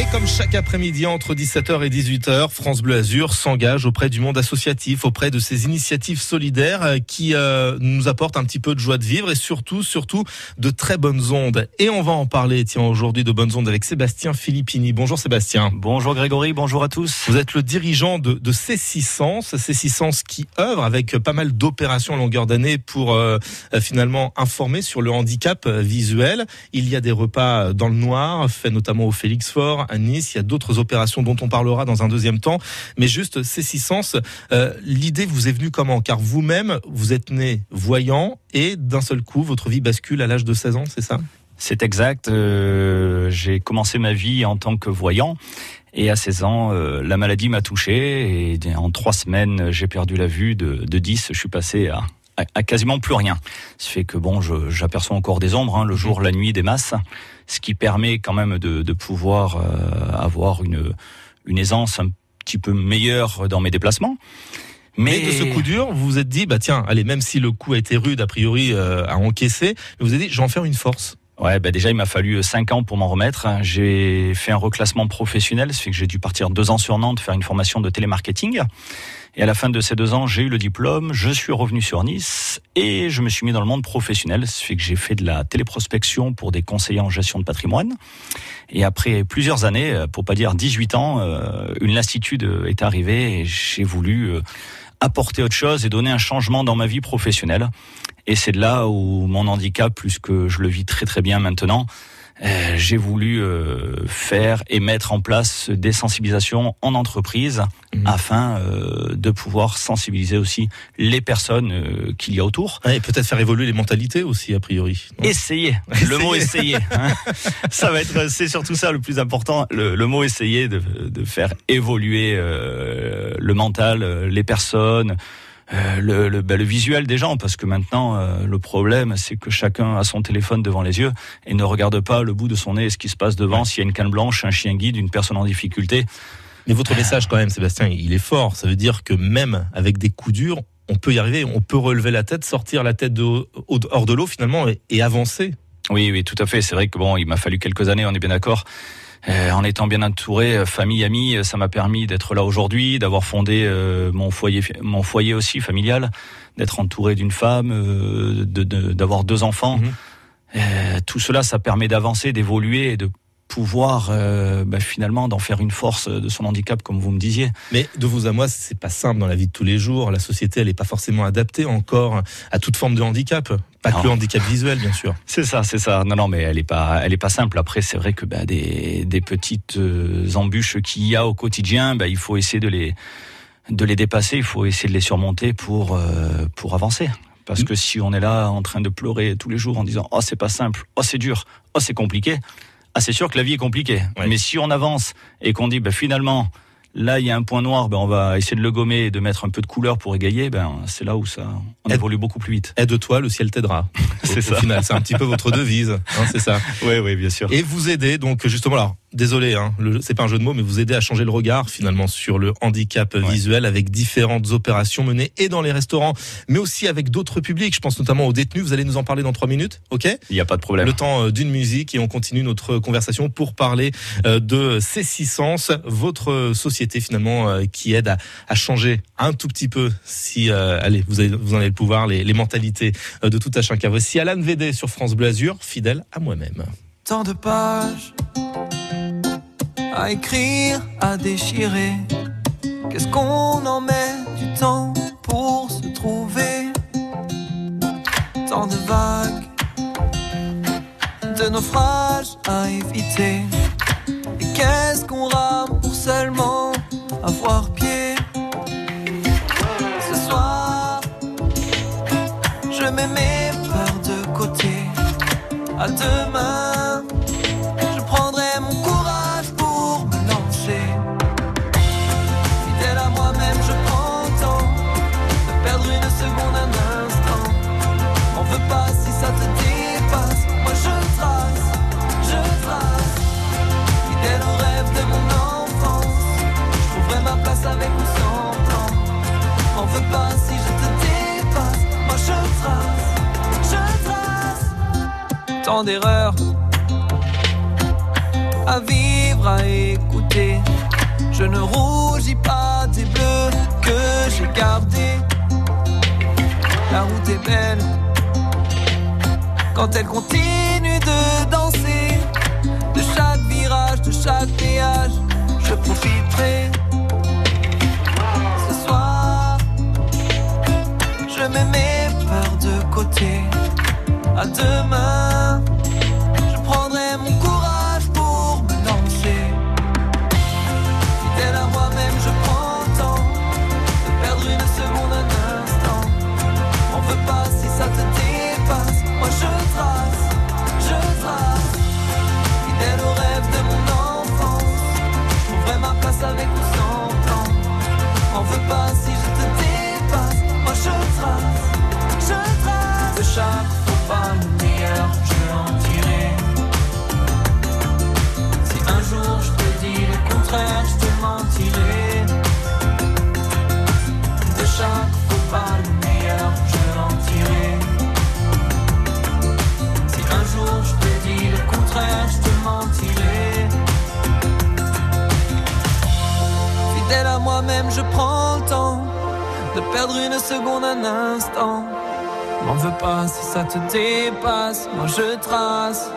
Et comme chaque après-midi entre 17h et 18h, France Bleu Azur s'engage auprès du monde associatif, auprès de ces initiatives solidaires euh, qui euh, nous apportent un petit peu de joie de vivre et surtout, surtout de très bonnes ondes. Et on va en parler, tiens, aujourd'hui de bonnes ondes avec Sébastien Filippini. Bonjour Sébastien. Bonjour Grégory, bonjour à tous. Vous êtes le dirigeant de, de C600, C600 qui œuvre avec pas mal d'opérations à longueur d'année pour euh, finalement informer sur le handicap euh, visuel. Il y a des repas dans le noir, faits notamment au Félix Fort, à Nice. Il y a d'autres opérations dont on parlera dans un deuxième temps. Mais juste, ces six sens, euh, l'idée vous est venue comment? Car vous-même, vous êtes né voyant et d'un seul coup, votre vie bascule à l'âge de 16 ans, c'est ça? C'est exact. Euh, j'ai commencé ma vie en tant que voyant. Et à 16 ans, euh, la maladie m'a touché. Et en trois semaines, j'ai perdu la vue de, de 10. Je suis passé à, à, à quasiment plus rien. Ce fait que bon, j'aperçois encore des ombres, hein, le jour, la nuit, des masses. Ce qui permet quand même de, de pouvoir euh, avoir une, une aisance un petit peu meilleure dans mes déplacements. Mais... de ce coup dur, vous vous êtes dit, bah tiens, allez, même si le coup a été rude a priori euh, à encaisser, vous vous êtes dit, je vais en faire une force. Ouais, bah déjà il m'a fallu 5 ans pour m'en remettre. J'ai fait un reclassement professionnel, ce fait que j'ai dû partir deux ans sur Nantes faire une formation de télémarketing. Et à la fin de ces deux ans, j'ai eu le diplôme, je suis revenu sur Nice et je me suis mis dans le monde professionnel. Ce fait que j'ai fait de la téléprospection pour des conseillers en gestion de patrimoine. Et après plusieurs années, euh, pour pas dire 18 ans, euh, une lassitude est arrivée et j'ai voulu euh, apporter autre chose et donner un changement dans ma vie professionnelle. Et c'est de là où mon handicap, plus que je le vis très très bien maintenant, euh, j'ai voulu euh, faire et mettre en place des sensibilisations en entreprise afin euh, de pouvoir sensibiliser aussi les personnes euh, qu'il y a autour. Ouais, et peut-être faire évoluer les mentalités aussi, a priori. Essayer, le mot essayer. hein. [LAUGHS] ça va être, c'est surtout ça le plus important, le, le mot essayer de, de faire évoluer euh, le mental, euh, les personnes. Euh, le, le, ben, le visuel des gens, parce que maintenant, euh, le problème, c'est que chacun a son téléphone devant les yeux et ne regarde pas le bout de son nez et ce qui se passe devant, s'il y a une canne blanche, un chien guide, une personne en difficulté. Mais votre message quand même, Sébastien, il est fort. Ça veut dire que même avec des coups durs, on peut y arriver, on peut relever la tête, sortir la tête de, hors de l'eau finalement et, et avancer. Oui, oui, tout à fait. C'est vrai que bon, il m'a fallu quelques années, on est bien d'accord. Euh, en étant bien entouré, euh, famille, amis, euh, ça m'a permis d'être là aujourd'hui, d'avoir fondé mon foyer, mon foyer aussi familial, d'être entouré d'une femme, de- de- d'avoir deux enfants. Euh, tout cela, ça permet d'avancer, d'évoluer et de pouvoir euh, bah, finalement d'en faire une force de son handicap, comme vous me disiez. Mais de vous à moi, c'est pas simple dans la vie de tous les jours. La société, elle est pas forcément adaptée encore à toute forme de handicap. Pas que le handicap visuel, bien sûr. [LAUGHS] C'est ça, c'est ça. Non, non, mais elle est pas, elle est pas simple. Après, c'est vrai que bah, des, des petites euh, embûches qu'il y a au quotidien, bah, il faut essayer de les, de les dépasser. Il faut essayer de les surmonter pour, euh, pour avancer. Parce que si on est là en train de pleurer tous les jours en disant oh c'est pas simple, oh c'est dur, oh c'est compliqué, ah c'est sûr que la vie est compliquée. Mais si on avance et qu'on dit bah, finalement là il y a un point noir, ben on va essayer de le gommer et de mettre un peu de couleur pour égayer, ben c'est là où ça on évolue beaucoup plus vite. Aide-toi, le ciel t'aidera. [LAUGHS] C'est ça. Au final, c'est un petit peu votre devise, hein, c'est ça. [LAUGHS] Oui, oui, bien sûr. Et vous aidez donc justement, alors désolé, hein, le- c'est pas un jeu de mots, mais vous aidez à changer le regard finalement sur le handicap visuel avec différentes opérations menées et dans les restaurants, mais aussi avec d'autres publics. Je pense notamment aux détenus. Vous allez nous en parler dans trois minutes, ok? Il n'y a pas de problème. Le temps euh, d'une musique et on continue notre conversation pour parler euh, de C600, votre société finalement euh, qui aide à, à changer un tout petit peu, si euh, allez, vous, avez, vous en avez le pouvoir, les, les mentalités de tout à chacun. Voici Alan VD sur France Bleu Azur, fidèle à moi-même. Tant de pages à écrire, à déchirer. Qu'est-ce qu'on en met du temps pour se trouver Tant de vagues, de naufrages à éviter? Et qu'est-ce qu'on rame pour seulement avoir pied? Ce soir, je mets mes peurs de côté. À demain, tant d'erreurs à vivre, à écouter. Je ne rougis pas des bleus que j'ai gardés. La route est belle quand elle continue de danser. De chaque virage, de chaque péage, je profiterai. Ce soir, je mets mes peurs de côté. À demain, moi-même, je prends le temps de perdre une seconde, un instant. M'en veux pas si ça te dépasse. Moi je trace.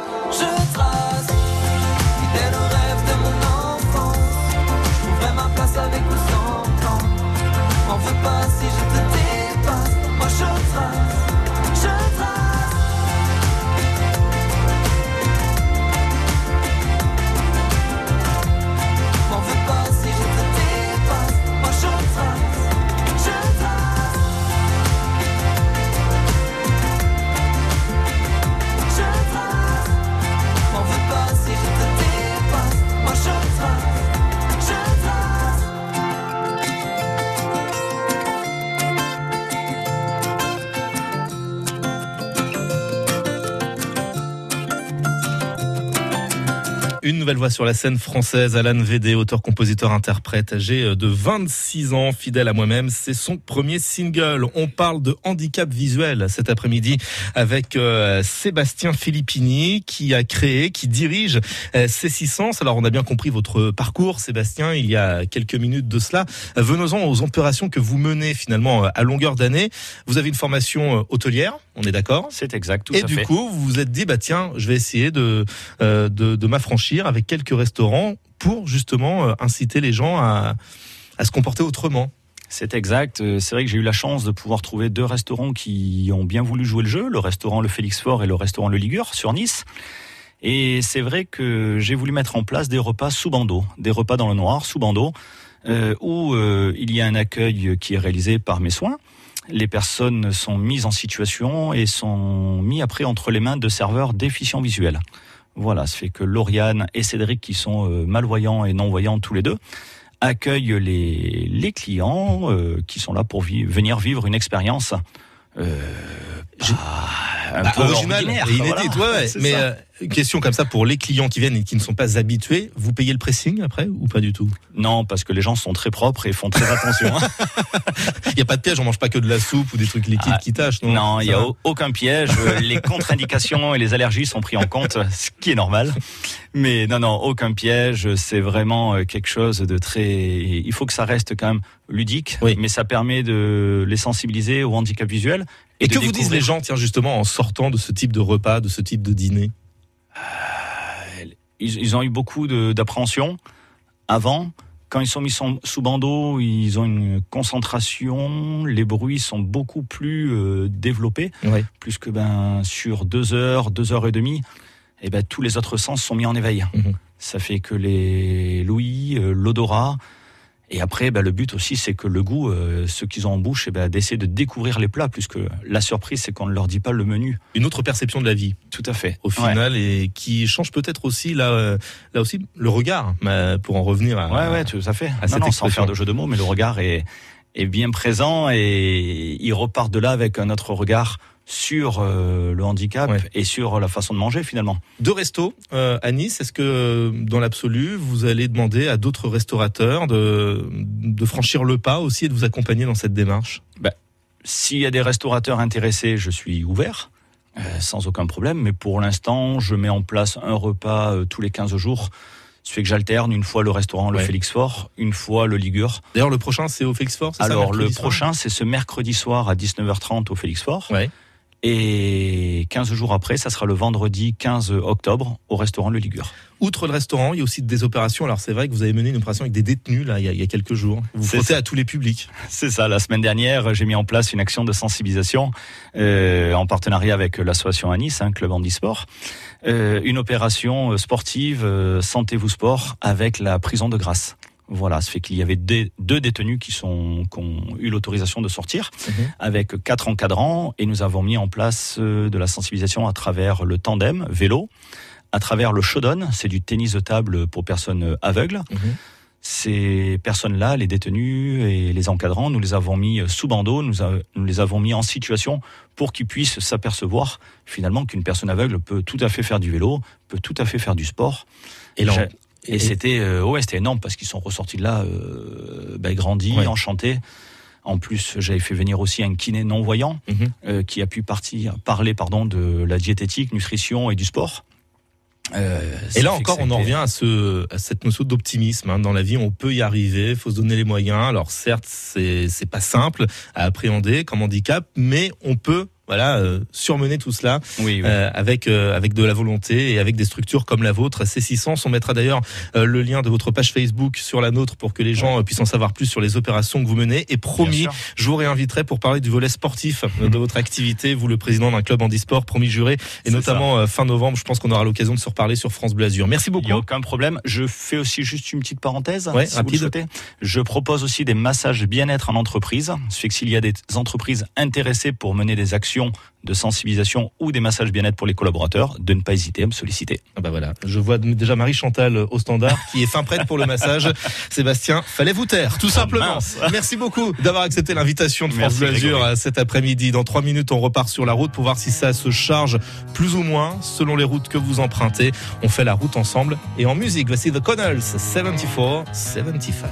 Nouvelle voix sur la scène française, Alan Védé, auteur, compositeur, interprète, âgé euh, de 26 ans, fidèle à moi-même. C'est son premier single. On parle de handicap visuel cet après-midi avec euh, Sébastien Filippini qui a créé, qui dirige euh, C600. Alors on a bien compris votre parcours, Sébastien, il y a quelques minutes de cela. Euh, Venons-en aux opérations que vous menez finalement à longueur d'année. Vous avez une formation hôtelière, on est d'accord? C'est exact, tout Et à du fait. coup, vous vous êtes dit, bah tiens, je vais essayer de, euh, de, de m'affranchir avec quelques restaurants pour justement euh, inciter les gens à, se comporter autrement. C'est exact. Euh, C'est vrai que j'ai eu la chance de pouvoir trouver deux restaurants qui ont bien voulu jouer le jeu, le restaurant Le Félix Fort et le restaurant Le Ligure sur Nice. Et c'est vrai que j'ai voulu mettre en place des repas sous bandeau, des repas dans le noir, sous bandeau, euh, où il y a un accueil qui est réalisé par mes soins. Les personnes sont mises en situation et sont mis après entre les mains de serveurs déficients visuels. Voilà, ça fait que Lauriane et Cédric, qui sont euh, malvoyants et non-voyants tous les deux, accueillent les, les clients euh, qui sont là pour vi- venir vivre une expérience euh, pas un Bah, peu original ordinaire, et inédit. voilà. ouais, ouais. [LAUGHS] C'est Mais ça. euh, une question comme ça pour les clients qui viennent et qui ne sont pas habitués, vous payez le pressing après ou pas du tout? Non, parce que les gens sont très propres et font très attention. hein. [LAUGHS] Il n'y a pas de piège, on mange pas que de la soupe ou des trucs liquides Ah, qui tâchent. Non, Non, il n'y a aucun piège. [LAUGHS] Les contre-indications et les allergies sont pris en compte, ce qui est normal. Mais non, non, aucun piège. C'est vraiment euh, quelque chose de très. Il faut que ça reste quand même ludique, mais ça permet de les sensibiliser au handicap visuel. Et, que vous disent les gens, tiens, justement, en sortant de ce type de repas, de ce type de dîner? Ils, ils ont eu beaucoup d'appréhension avant. Quand ils sont mis sous bandeau, ils ont une concentration, les bruits sont beaucoup plus euh, développés, Ouais. plus que ben sur deux heures, deux heures et demie, et ben tous les autres sens sont mis en éveil. Mhm. Ça fait que les l'ouïe, euh, l'odorat, et après ben, le but aussi c'est que le goût, euh, ceux qu'ils ont en bouche, et ben d'essayer de découvrir les plats, puisque la surprise c'est qu'on ne leur dit pas le menu. Une autre perception de la vie. Tout à fait. Au final, et qui change peut-être aussi là, euh, là aussi le regard, mais pour en revenir à. Ouais, ouais, tout à fait. à non, cette non, sans faire de jeu de mots, mais le regard est, est bien présent et il repart de là avec un autre regard sur euh, le handicap et sur la façon de manger finalement. Deux restos euh, à Nice. Est-ce que euh, dans l'absolu, vous allez demander à d'autres restaurateurs de, de franchir le pas aussi et de vous accompagner dans cette démarche? Ben, S'il y a des restaurateurs intéressés, je suis ouvert. Euh, sans aucun problème. Mais pour l'instant, je mets en place un repas tous les 15 jours. Ce fait que j'alterne une fois le restaurant Le Ouais. Félix Fort, une fois le Ligure. D'ailleurs, le prochain, c'est au Félix Fort, ça, Alors le prochain, c'est ce mercredi soir à 19h30 au Félix Fort. Ouais. Et 15 jours après, ça sera le vendredi 15 octobre au restaurant Le Ligure. Outre le restaurant, il y a aussi des opérations. Alors, c'est vrai que vous avez mené une opération avec des détenus, là, il y a, il y a quelques jours. Vous frottez à tous les publics. C'est ça. La semaine dernière, j'ai mis en place une action de sensibilisation euh, en partenariat avec l'association Anis, un club handisport, euh, une opération sportive euh, Sentez-vous sport avec la prison de Grasse. Voilà, ça fait qu'il y avait des- deux détenus qui sont qui ont eu l'autorisation de sortir avec quatre encadrants et nous avons mis en place euh, de la sensibilisation à travers le tandem vélo, à travers le showdown, c'est du tennis de table pour personnes aveugles. Ces personnes-là, les détenus et les encadrants, nous les avons mis sous bandeau, nous, a- nous les avons mis en situation pour qu'ils puissent s'apercevoir finalement qu'une personne aveugle peut tout à fait faire du vélo, peut tout à fait faire du sport. Et et- et c'était euh, ouais, c'était énorme parce qu'ils sont ressortis de là euh, ben, grandis, Ouais. enchantés. En plus, j'avais fait venir aussi un kiné non voyant Mhm. euh, qui a pu partir, parler pardon de la diététique, nutrition et du sport. Euh, Et là encore, on en revient à, ce, à cette notion d'optimisme. hein. Dans la vie, on peut y arriver, il faut se donner les moyens. Alors certes, c'est pas simple à appréhender comme handicap, mais on peut voilà euh, surmener tout cela Oui, oui. euh, avec euh, avec de la volonté et avec des structures comme la vôtre. C600, on mettra d'ailleurs euh, le lien de votre page Facebook sur la nôtre pour que les gens puissent en savoir plus sur les opérations que vous menez. Et promis, je vous réinviterai pour parler du volet sportif de votre activité. Vous, le président d'un club handisport, promis juré, et C'est notamment fin novembre. Je pense qu'on aura l'occasion de se reparler sur France Bleu Azur. Merci Il n'y a beaucoup. aucun problème. Je fais aussi juste une petite parenthèse, Ouais, si vous le rapide. Je propose aussi des massages bien-être en entreprise. Ce fait que s'il y a des entreprises intéressées pour mener des actions de sensibilisation ou des massages bien-être pour les collaborateurs, de ne pas hésiter à me solliciter. Ah bah voilà, je vois déjà Marie Chantal au standard qui est fin prête pour le massage. [LAUGHS] Sébastien, fallait vous taire, tout simplement. mince. Merci beaucoup d'avoir accepté l'invitation de France Bleu euh, cet après-midi. Dans trois minutes, on repart sur la route pour voir si ça se charge plus ou moins selon les routes que vous empruntez. On fait la route ensemble et en musique, voici The Connells 74 75.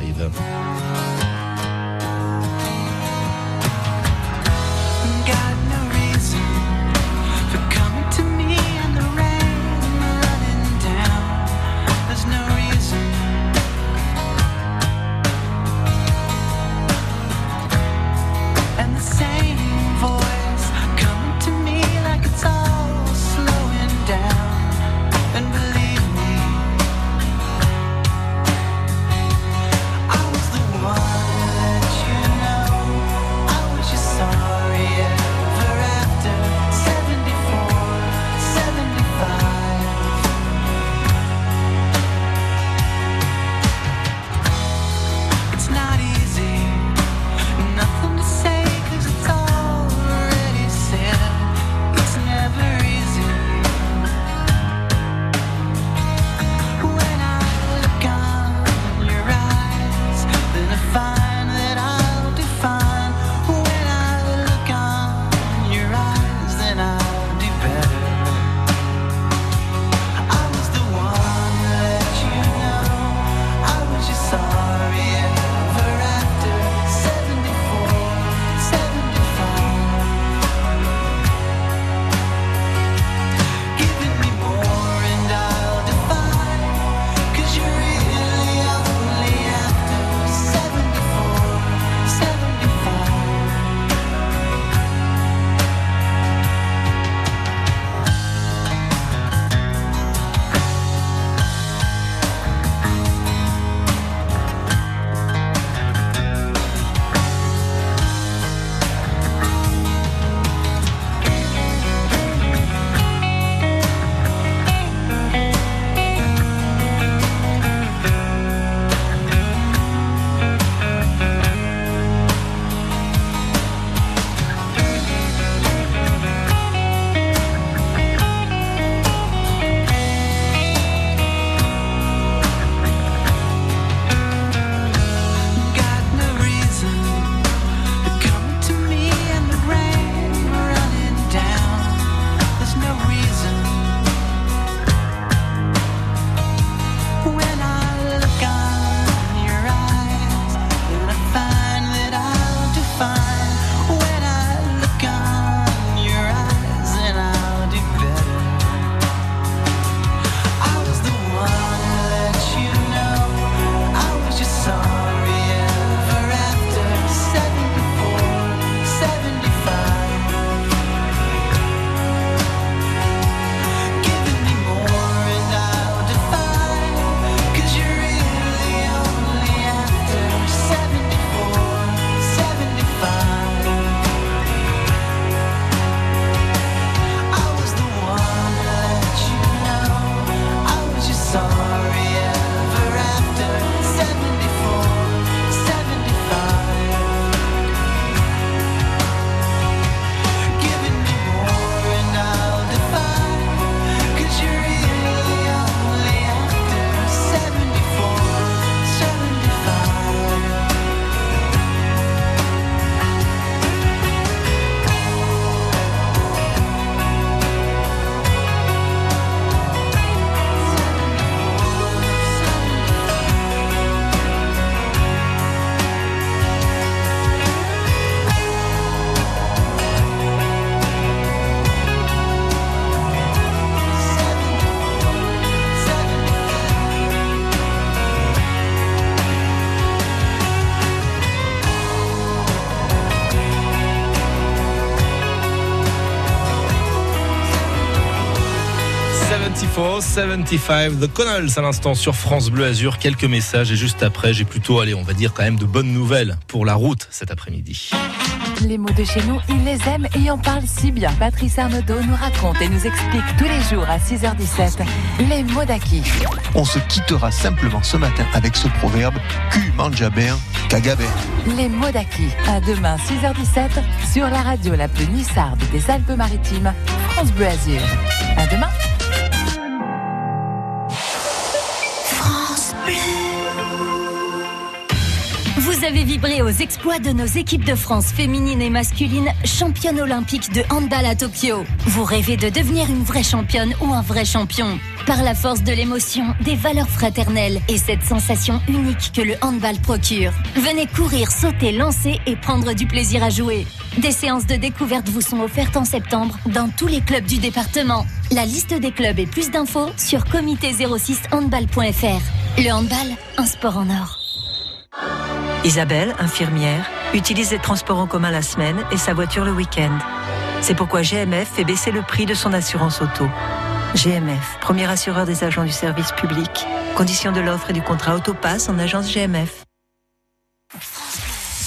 75, The Connells à l'instant sur France Bleu Azur. Quelques messages et juste après, j'ai plutôt, allez, on va dire quand même de bonnes nouvelles pour la route cet après-midi. Les mots de chez nous, ils les aiment et en parlent si bien. Patrice Arnaudot nous raconte et nous explique tous les jours à 6h17 les mots d'acquis. On se quittera simplement ce matin avec ce proverbe Q mange bien, cagabé. Les mots d'acquis. À demain 6h17 sur la radio la plus nissarde des Alpes-Maritimes, France Bleu Azur. À demain. Vous avez vibré aux exploits de nos équipes de France féminines et masculines, championnes olympiques de handball à Tokyo. Vous rêvez de devenir une vraie championne ou un vrai champion. Par la force de l'émotion, des valeurs fraternelles et cette sensation unique que le handball procure. Venez courir, sauter, lancer et prendre du plaisir à jouer. Des séances de découverte vous sont offertes en septembre dans tous les clubs du département. La liste des clubs et plus d'infos sur comité06handball.fr. Le handball, un sport en or. Isabelle, infirmière, utilise les transports en commun la semaine et sa voiture le week-end. C'est pourquoi GMF fait baisser le prix de son assurance auto. GMF, premier assureur des agents du service public. Conditions de l'offre et du contrat Autopass en agence GMF.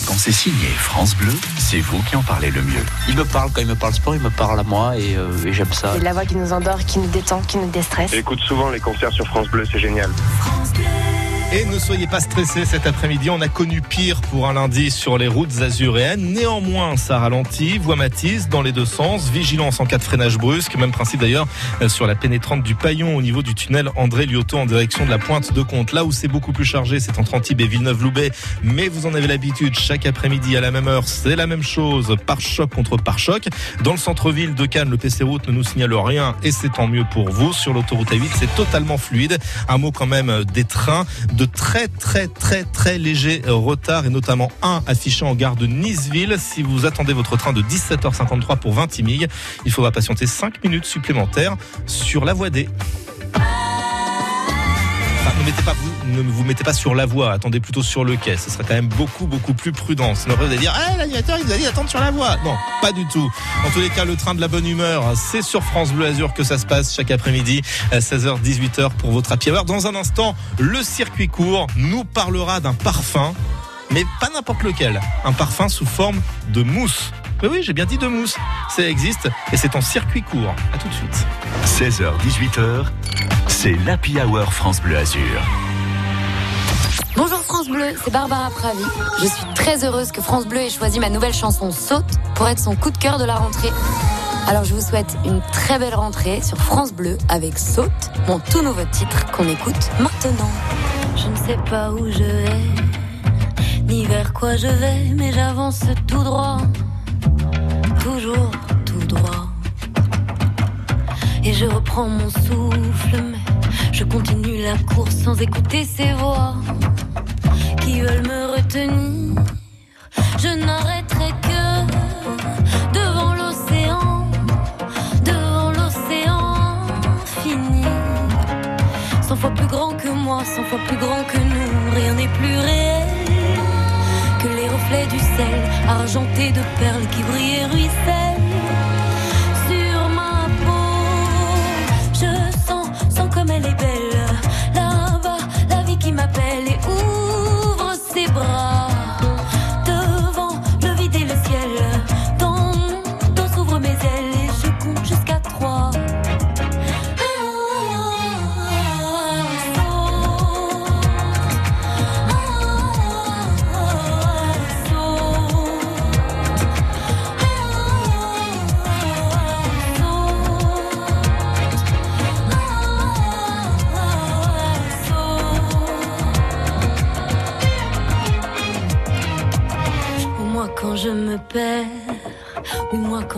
Quand c'est signé France Bleu, c'est vous qui en parlez le mieux. Il me parle, quand il me parle sport, il me parle à moi et, euh, et j'aime ça. C'est la voix qui nous endort, qui nous détend, qui nous déstresse. J'écoute souvent les concerts sur France Bleu, c'est génial. Et ne soyez pas stressés cet après-midi, on a connu pire pour un lundi sur les routes azuréennes. Néanmoins, ça ralentit, voie Matisse dans les deux sens, vigilance en cas de freinage brusque, même principe d'ailleurs euh, sur la pénétrante du Paillon au niveau du tunnel André Liotto en direction de la pointe de Comte. Là où c'est beaucoup plus chargé, c'est entre Antibes et Villeneuve-Loubet, mais vous en avez l'habitude, chaque après-midi à la même heure, c'est la même chose, par choc contre par choc. Dans le centre-ville de Cannes, le PC Route ne nous signale rien et c'est tant mieux pour vous. Sur l'autoroute A8, c'est totalement fluide. Un mot quand même des trains de très très très très léger retard et notamment un affiché en gare de Niceville. Si vous attendez votre train de 17h53 pour 20 Timig, il faudra patienter 5 minutes supplémentaires sur la voie D. Ne, mettez pas, vous, vous mettez pas sur la voie, attendez plutôt sur le quai. Ce serait quand même beaucoup, beaucoup plus prudent. Sinon, après, vous allez dire, ah, l'animateur, il nous a dit d'attendre sur la voie. Non, pas du tout. En tous les cas, le train de la bonne humeur, c'est sur France Bleu Azur que ça se passe chaque après-midi, à 16h, 18h pour votre happy. Dans un instant, le circuit court nous parlera d'un parfum, mais pas n'importe lequel. Un parfum sous forme de mousse. Mais oui, j'ai bien dit de mousse. Ça existe et c'est en circuit court. À tout de suite. 16h, 18h, c'est l'Happy Hour France Bleu Azur. Bonjour France Bleu, c'est Barbara Pravi. Je suis très heureuse que France Bleu ait choisi ma nouvelle chanson Saute pour être son coup de cœur de la rentrée. Alors je vous souhaite une très belle rentrée sur France Bleu avec Saute, mon tout nouveau titre qu'on écoute maintenant. Je ne sais pas où je vais, ni vers quoi je vais, mais j'avance tout droit, toujours tout droit. Et je reprends mon souffle, mais je continue la course sans écouter ces voix qui veulent me retenir. Je n'arrêterai que devant l'océan, devant l'océan fini. Cent fois plus grand que moi, cent fois plus grand que nous, rien n'est plus réel que les reflets du sel, argentés de perles qui brillent et ruissellent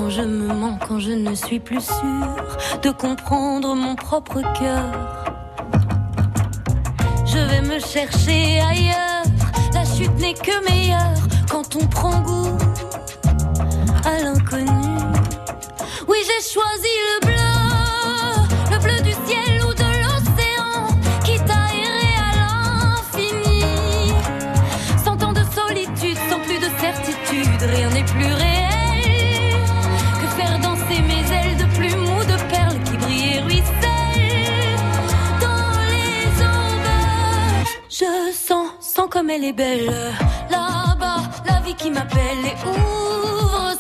je me mens, quand je ne suis plus sûre de comprendre mon propre cœur. Je vais me chercher ailleurs, la chute n'est que meilleure quand on prend goût à l'inconnu. Oui, j'ai choisi le elle est belle. Là-bas, la vie qui m'appelle et ouvre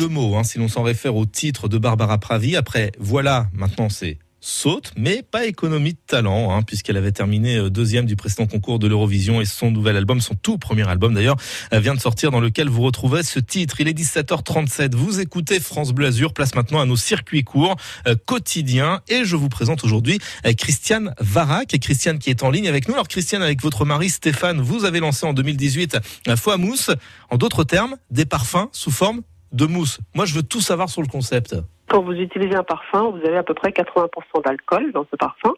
Économie de mots, hein, si l'on s'en réfère au titre de Barbara Pravi. Après, voilà, maintenant c'est saute, mais pas économie de talent, hein, puisqu'elle avait terminé euh, deuxième du précédent concours de l'Eurovision et son nouvel album, son tout premier album d'ailleurs, euh, vient de sortir dans lequel vous retrouvez ce titre. Il est 17h37, vous écoutez France Bleu Azur, place maintenant à nos circuits courts euh, quotidiens et je vous présente aujourd'hui Christiane Varac, Christiane qui est en ligne avec nous. Alors Christiane, avec votre mari Stéphane, vous avez lancé en 2018 la Foie à mousse, en d'autres termes, des parfums sous forme de mousse. Moi je veux tout savoir sur le concept. Quand vous utilisez un parfum, vous avez à peu près 80% d'alcool dans ce parfum.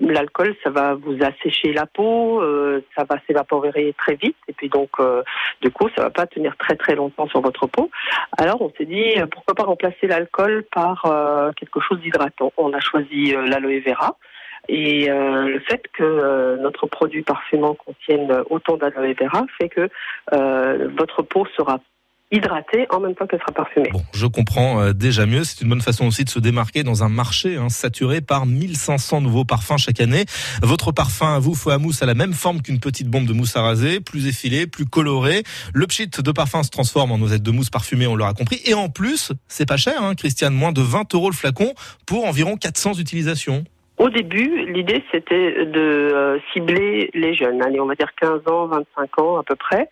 L'alcool, ça va vous assécher la peau, euh, ça va s'évaporer très vite, et puis donc, euh, du coup, ça va pas tenir très très longtemps sur votre peau. Alors, on s'est dit, euh, pourquoi pas remplacer l'alcool par quelque chose d'hydratant. On a choisi l'aloe vera. Et le fait que notre produit parfumant contienne autant d'aloe vera fait que votre peau sera hydratée en même temps qu'elle sera parfumée. Bon, je comprends euh, déjà mieux. C'est une bonne façon aussi de se démarquer dans un marché hein, saturé par 1500 nouveaux parfums chaque année. Votre parfum vous, Faux à mousse, a la même forme qu'une petite bombe de mousse à raser, plus effilée, plus colorée. Le pchit de parfum se transforme en noisette de mousse parfumée, on l'aura compris. Et en plus, c'est pas cher, hein, Christiane, moins de 20 euros le flacon pour environ 400 utilisations. Au début, l'idée c'était de euh, cibler les jeunes, allez, on va dire 15 ans, 25 ans à peu près.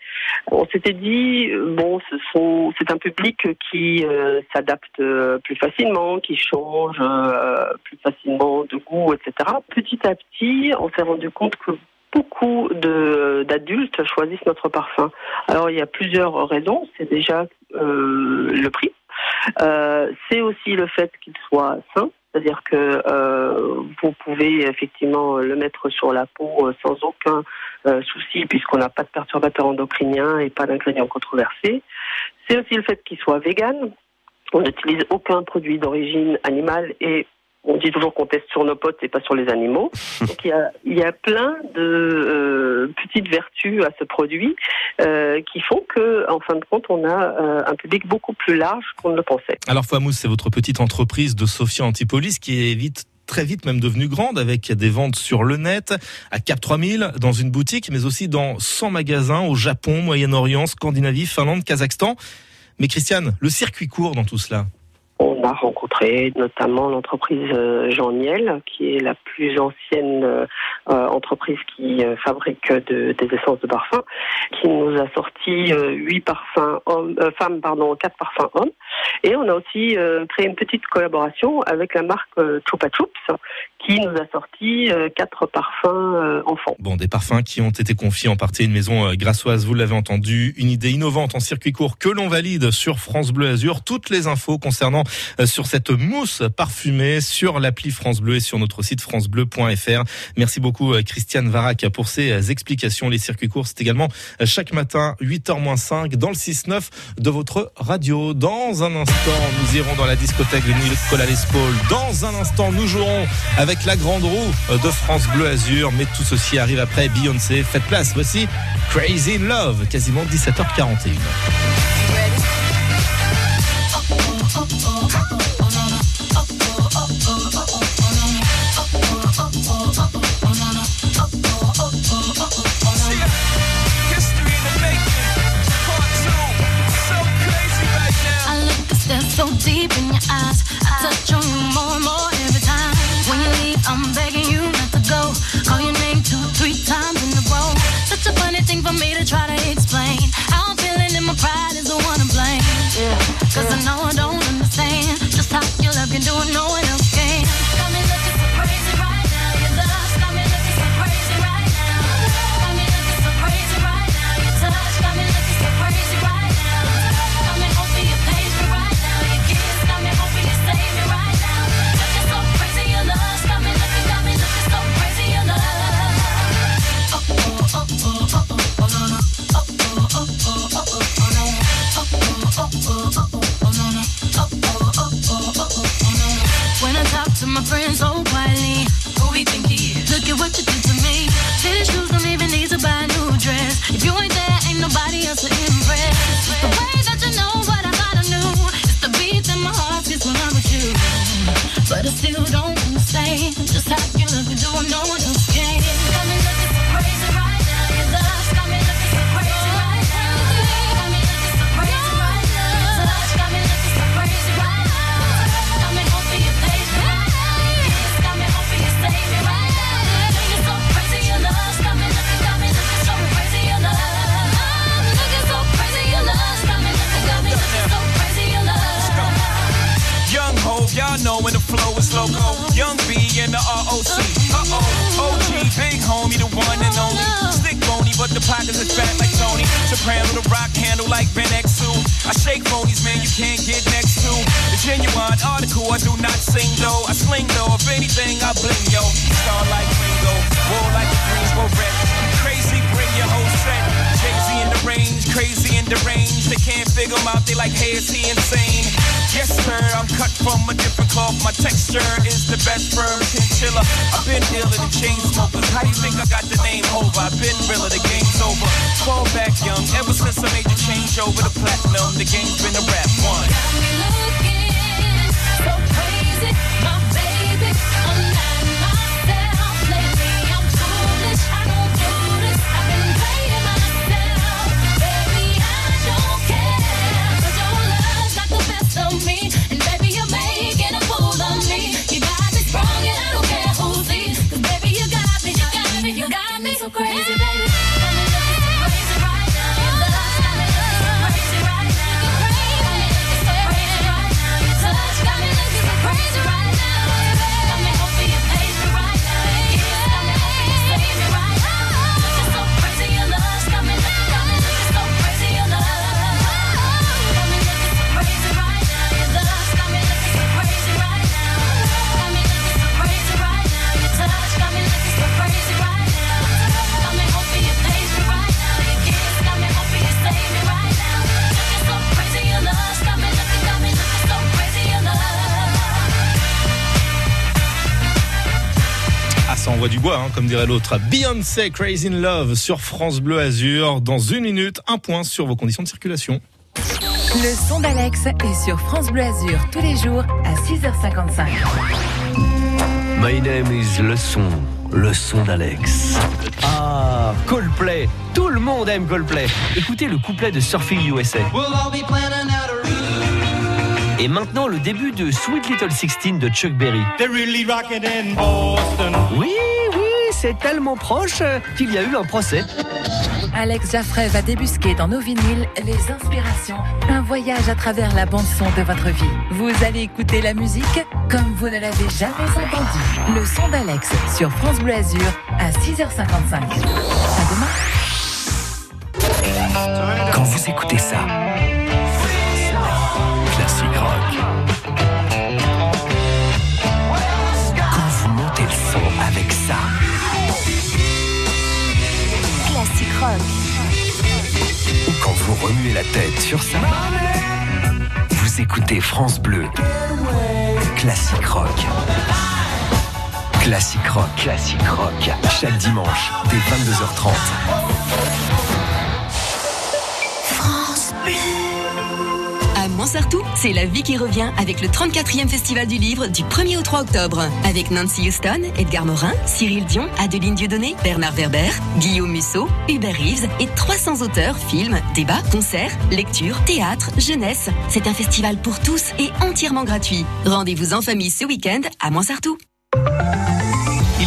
On s'était dit bon, ce sont c'est un public qui euh, s'adapte euh, plus facilement, qui change plus facilement de goût, etc. Petit à petit, on s'est rendu compte que beaucoup de d'adultes choisissent notre parfum. Alors il y a plusieurs raisons. C'est déjà euh, le prix. C'est aussi le fait qu'il soit sain. C'est-à-dire que euh, vous pouvez effectivement le mettre sur la peau euh, sans aucun euh, souci puisqu'on n'a pas de perturbateurs endocriniens et pas d'ingrédients controversés. C'est aussi le fait qu'il soit vegan. On n'utilise aucun produit d'origine animale et on dit toujours qu'on teste sur nos potes et pas sur les animaux. [LAUGHS] Donc il y a, il y a plein de euh, petites vertus à ce produit euh, qui font que, en fin de compte, on a euh, un public beaucoup plus large qu'on ne le pensait. Alors mousse, c'est votre petite entreprise de Sophia Antipolis qui est vite très vite même devenue grande avec des ventes sur le net, à Cap 3000, dans une boutique, mais aussi dans 100 magasins au Japon, Moyen-Orient, Scandinavie, Finlande, Kazakhstan. Mais Christiane, le circuit court dans tout cela On a rencontré notamment l'entreprise euh, Jean Niel, qui est la plus ancienne euh, euh, entreprise qui fabrique de- des essences de parfum, qui nous a sorti huit parfums hommes, femmes, pardon, quatre parfums hommes. Et on a aussi créé une petite collaboration avec la marque Chupa Chups, qui nous a sorti euh, quatre parfums euh, enfants. Bon, des parfums qui ont été confiés en partie à une maison euh, grassoise, vous l'avez entendu, une idée innovante en circuit court que l'on valide sur France Bleu Azur. Toutes les infos concernant sur cette mousse parfumée sur l'appli France Bleu et sur notre site francebleu.fr. Merci beaucoup Christiane Varac pour ces explications. Les circuits courts, c'est également chaque matin 8h-5 dans le 6-9 de votre radio. Dans un instant, nous irons dans la discothèque de Nicolas Lespaul. Dans un instant, nous jouerons avec la grande roue euh, de France Bleu Azur. Mais tout ceci arrive après Beyoncé. Faites place, voici Crazy Love, quasiment 17h41. I look a step so deep comme dirait l'autre. Beyoncé Crazy in Love sur France Bleu Azur. Dans une minute, un point sur vos conditions de circulation. Le son d'Alex est sur France Bleu Azur tous les jours à 6h55. My name is Le Son, le son d'Alex. Ah, Coldplay. Tout le monde aime Coldplay. Écoutez le couplet de Surfing USA. Et maintenant, le début de Sweet Little Sixteen de Chuck Berry. Oui, oui, c'est tellement proche euh, qu'il y a eu un procès. Alex Jaffray va débusquer dans nos vinyles les inspirations. Un voyage à travers la bande-son de votre vie. Vous allez écouter la musique comme vous ne l'avez jamais entendue. Le son d'Alex sur France Bleu Azur à 6h55. À demain. Quand vous écoutez ça, classique rock. Vous remuez la tête sur ça, vous écoutez France Bleu. Classique rock. Classique rock. Classique rock. Chaque dimanche, dès 22h30. France Bleu. À Montsartou, c'est la vie qui revient avec le 34e Festival du Livre du 1er au 3 octobre. Avec Nancy Houston, Edgar Morin, Cyril Dion, Adeline Dieudonné, Bernard Werber, Guillaume Musso, Hubert Reeves et 300 auteurs, films, débats, concerts, lectures, théâtre, jeunesse. C'est un festival pour tous et entièrement gratuit. Rendez-vous en famille ce week-end à Montsartou.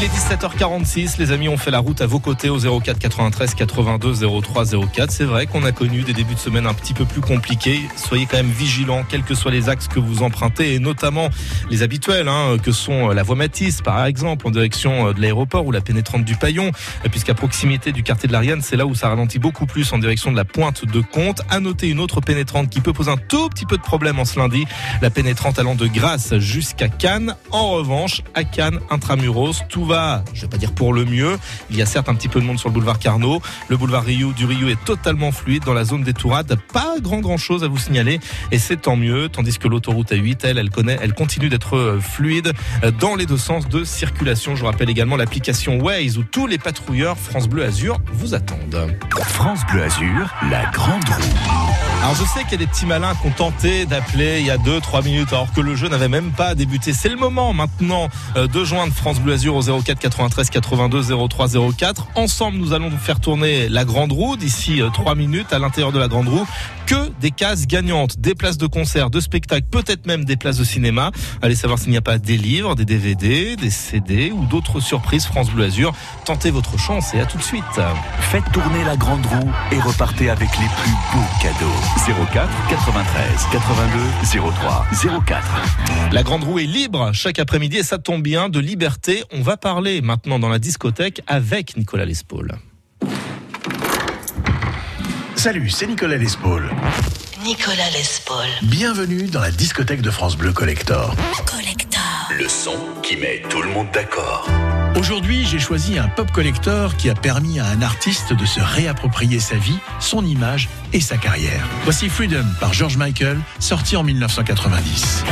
Il est 17h46, les amis, on fait la route à vos côtés au 04 93 82 03 04. C'est vrai qu'on a connu des débuts de semaine un petit peu plus compliqués. Soyez quand même vigilants, quels que soient les axes que vous empruntez, et notamment les habituels, hein, que sont la voie Matisse, par exemple, en direction de l'aéroport ou la pénétrante du Paillon, puisqu'à proximité du quartier de l'Ariane, c'est là où ça ralentit beaucoup plus en direction de la pointe de Comte. À noter une autre pénétrante qui peut poser un tout petit peu de problème en ce lundi, la pénétrante allant de Grasse jusqu'à Cannes. En revanche, à Cannes, intramuros, tout va, je vais pas dire pour le mieux. Il y a certes un petit peu de monde sur le boulevard Carnot. Le boulevard Rio du Rio est totalement fluide dans la zone des Tourades. Pas grand grand chose à vous signaler et c'est tant mieux. Tandis que l'autoroute A8, elle, elle connaît, elle continue d'être euh, fluide euh, dans les deux sens de circulation. Je vous rappelle également l'application Waze où tous les patrouilleurs France Bleu Azur vous attendent. France Bleu Azur, la grande roue. Alors je sais qu'il y a des petits malins qui ont tenté d'appeler il y a 2-3 minutes alors que le jeu n'avait même pas débuté. C'est le moment maintenant euh, de joindre France Bleu Azur au 04 93 82 03 04. Ensemble nous allons vous faire tourner la grande roue d'ici 3 minutes à l'intérieur de la grande roue. Que des cases gagnantes, des places de concert, de spectacle, peut-être même des places de cinéma. Allez savoir s'il n'y a pas des livres, des DVD, des CD ou d'autres surprises France Bleu Azur. Tentez votre chance et à tout de suite. Faites tourner la grande roue et repartez avec les plus beaux cadeaux. 04 93 82 03 04. La grande roue est libre chaque après-midi et ça tombe bien, de liberté. On va parler maintenant dans la discothèque avec Nicolas Lespaul. Salut, c'est Nicolas Lespaul. Nicolas Lespaul. Bienvenue dans la discothèque de France Bleu Collector. Collector. Le son qui met tout le monde d'accord. Aujourd'hui, j'ai choisi un pop collector qui a permis à un artiste de se réapproprier sa vie, son image et sa carrière. Voici Freedom par George Michael, sorti en 1990.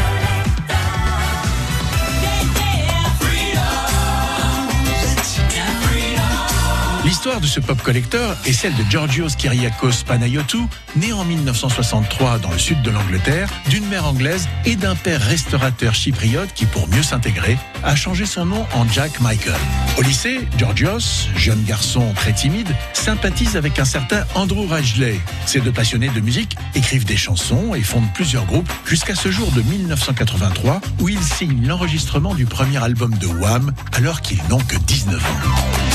L'histoire de ce pop collector est celle de Georgios Kyriakos Panayotou, né en 1963 dans le sud de l'Angleterre, d'une mère anglaise et d'un père restaurateur chypriote qui, pour mieux s'intégrer, a changé son nom en Jack Michael. Au lycée, Georgios, jeune garçon très timide, sympathise avec un certain Andrew Rajley. Ces deux passionnés de musique écrivent des chansons et fondent plusieurs groupes jusqu'à ce jour de 1983 où ils signent l'enregistrement du premier album de Wham alors qu'ils n'ont que 19 ans.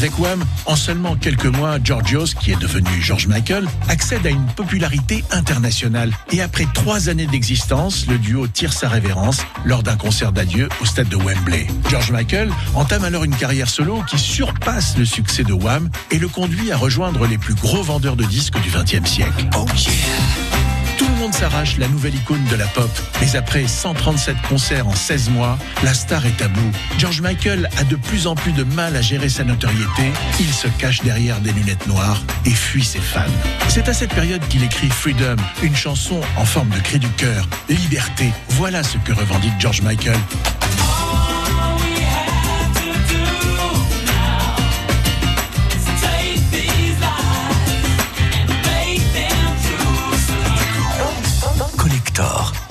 Avec Wham, en seulement quelques mois, Georgios, qui est devenu George Michael, accède à une popularité internationale. Et après trois années d'existence, le duo tire sa révérence lors d'un concert d'adieu au stade de Wembley. George Michael entame alors une carrière solo qui surpasse le succès de Wham et le conduit à rejoindre les plus gros vendeurs de disques du XXe siècle. Oh tout le monde s'arrache la nouvelle icône de la pop. Mais après 137 concerts en 16 mois, la star est à bout. George Michael a de plus en plus de mal à gérer sa notoriété. Il se cache derrière des lunettes noires et fuit ses fans. C'est à cette période qu'il écrit Freedom, une chanson en forme de cri du cœur. Liberté, voilà ce que revendique George Michael.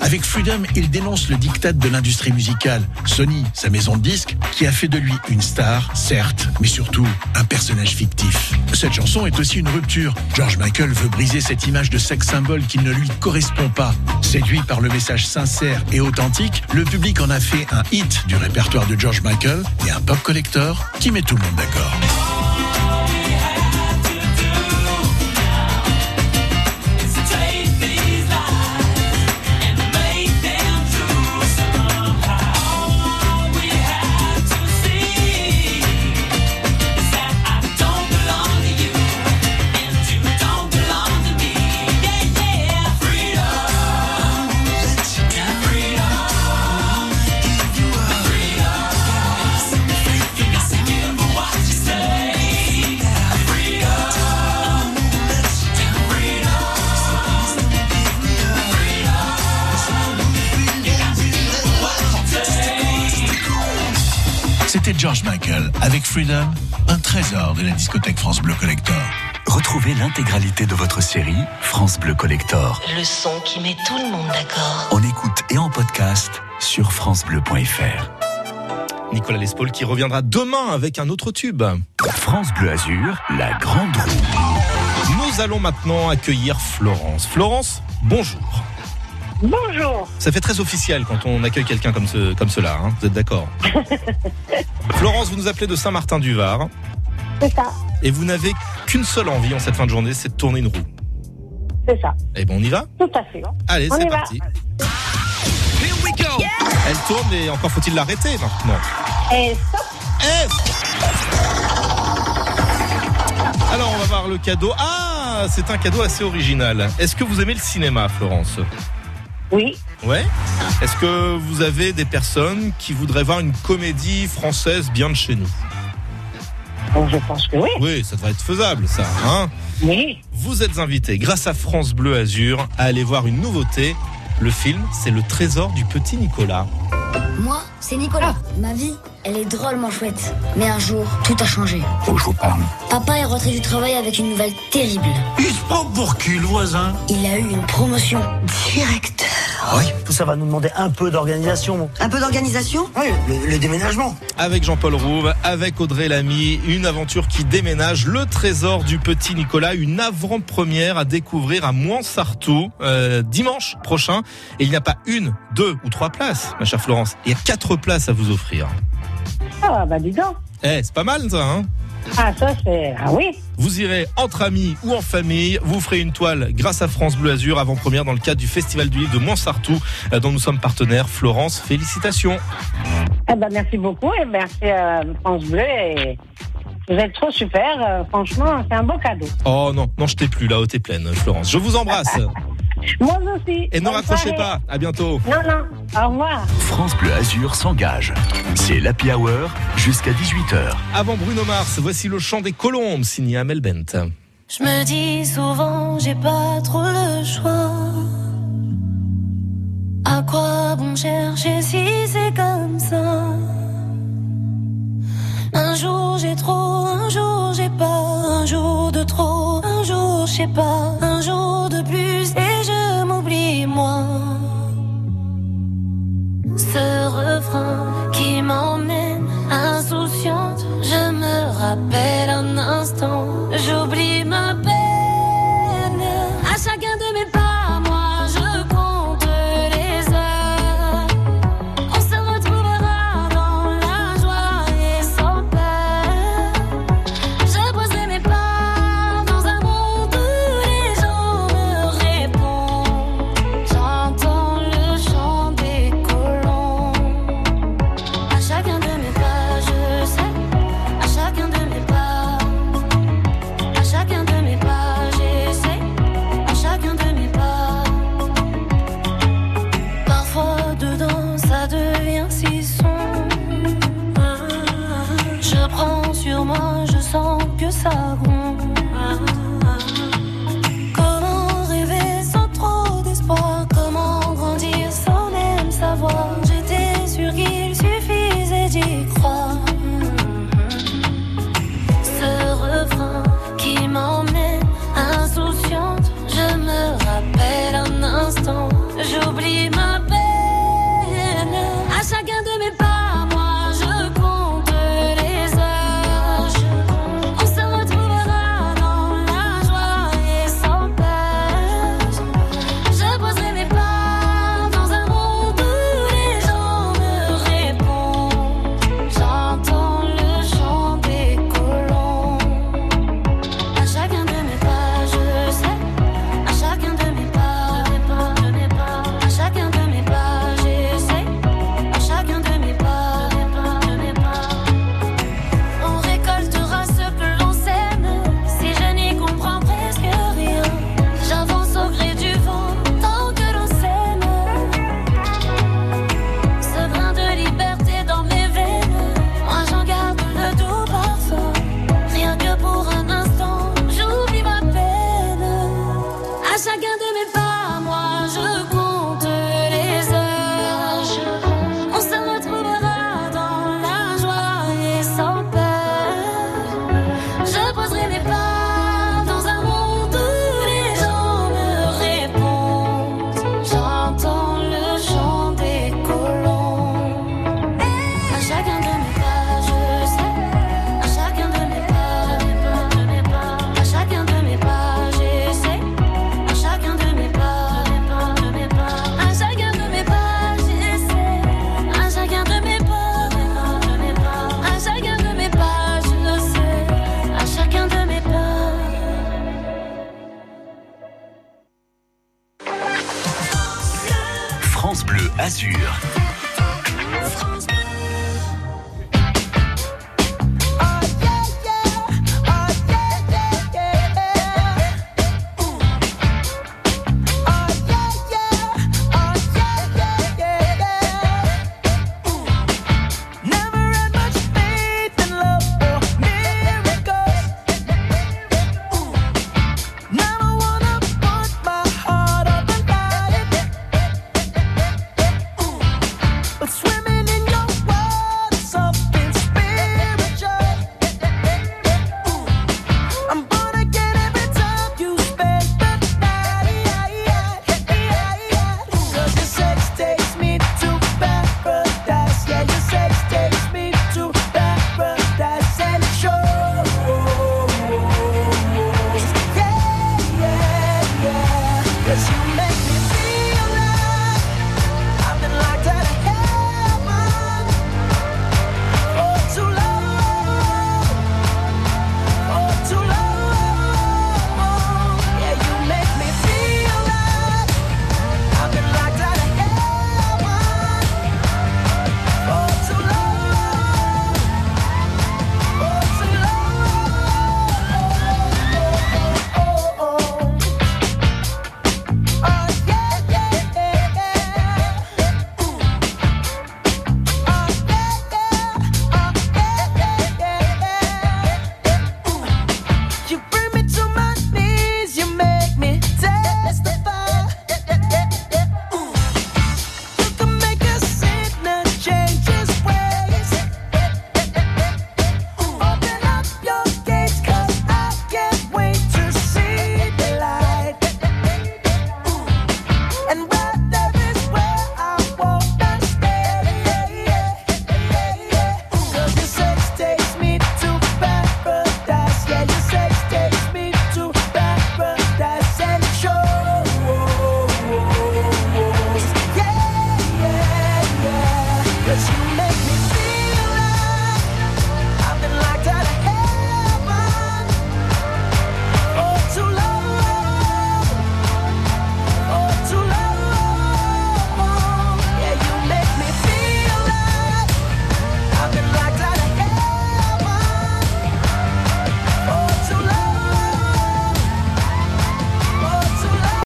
Avec Freedom, il dénonce le diktat de l'industrie musicale. Sony, sa maison de disques, qui a fait de lui une star, certes, mais surtout un personnage fictif. Cette chanson est aussi une rupture. George Michael veut briser cette image de sex symbole qui ne lui correspond pas. Séduit par le message sincère et authentique, le public en a fait un hit du répertoire de George Michael et un pop collector qui met tout le monde d'accord. George Michael avec Freedom, un trésor de la discothèque France Bleu Collector. Retrouvez l'intégralité de votre série France Bleu Collector Le son qui met tout le monde d'accord. en écoute et en podcast sur francebleu.fr. Nicolas Lespaul qui reviendra demain avec un autre tube. France Bleu Azur, la grande roue. Nous allons maintenant accueillir Florence. Florence, bonjour. Bonjour. Ça fait très officiel quand on accueille quelqu'un comme, ce, comme cela, hein. vous êtes d'accord? [LAUGHS] Florence, vous nous appelez de Saint-Martin-du-Var C'est ça, et vous n'avez qu'une seule envie en cette fin de journée, c'est de tourner une roue. c'est ça. Eh ben on y va? Tout à fait. Allez, c'est y va. parti. Elle tourne et encore faut-il l'arrêter maintenant. Et stop. Alors on va voir le cadeau. Ah, c'est un cadeau assez original. Est-ce que vous aimez le cinéma, Florence? Oui. Ouais. Est-ce que vous avez des personnes qui voudraient voir une comédie française bien de chez nous? Je pense que oui. Oui, ça devrait être faisable, ça. Hein? Oui. Vous êtes invité, grâce à France Bleu Azur, à aller voir une nouveauté. Le film, c'est Le Trésor du petit Nicolas. Moi, c'est Nicolas. Ma vie, elle est drôlement chouette. Mais un jour, tout a changé. Faut que je vous parle. Papa est rentré du travail avec une nouvelle terrible. Il se prend pour qui, le voisin? Il a eu une promotion. Directeur. Oui. Tout ça va nous demander un peu d'organisation. Un peu d'organisation? Oui, le, le déménagement. Avec Jean-Paul Rouve, avec Audrey Lamy, une aventure qui déménage le trésor du petit Nicolas, une avant-première à découvrir à Moinsartou euh, dimanche prochain. Et il n'y a pas une, deux ou trois places, ma chère Florence. Il y a quatre places à vous offrir. Ah, bah dis donc. Eh, c'est pas mal ça, hein? Ah, ça, c'est. Ah oui. Vous irez entre amis ou en famille. Vous ferez une toile grâce à France Bleu Azur avant-première dans le cadre du Festival du Livre de Moinsartou, euh, dont nous sommes partenaires. Florence, félicitations. Eh ben, merci beaucoup et merci à France Bleu. Et vous êtes trop super. Euh, franchement, c'est un beau cadeau. Oh non, non, je t'ai plus, la haute est pleine, Florence. Je vous embrasse. [LAUGHS] Moi aussi. Et ne raccrochez pas. À bientôt. Non, non. Au revoir. France Bleu Azur s'engage. C'est l'Happy Hour jusqu'à 18h. Avant Bruno Mars, voici le chant des colombes signé Amel Bent. Je me dis souvent, j'ai pas trop le choix. À quoi bon chercher si c'est comme ça? Un jour j'ai trop, un jour j'ai pas, un jour de trop, un jour je sais pas, un jour de plus et je m'oublie moi. Ce refrain qui m'emmène insouciante, je me rappelle un instant, j'oublie ma peine. France Bleu Azur.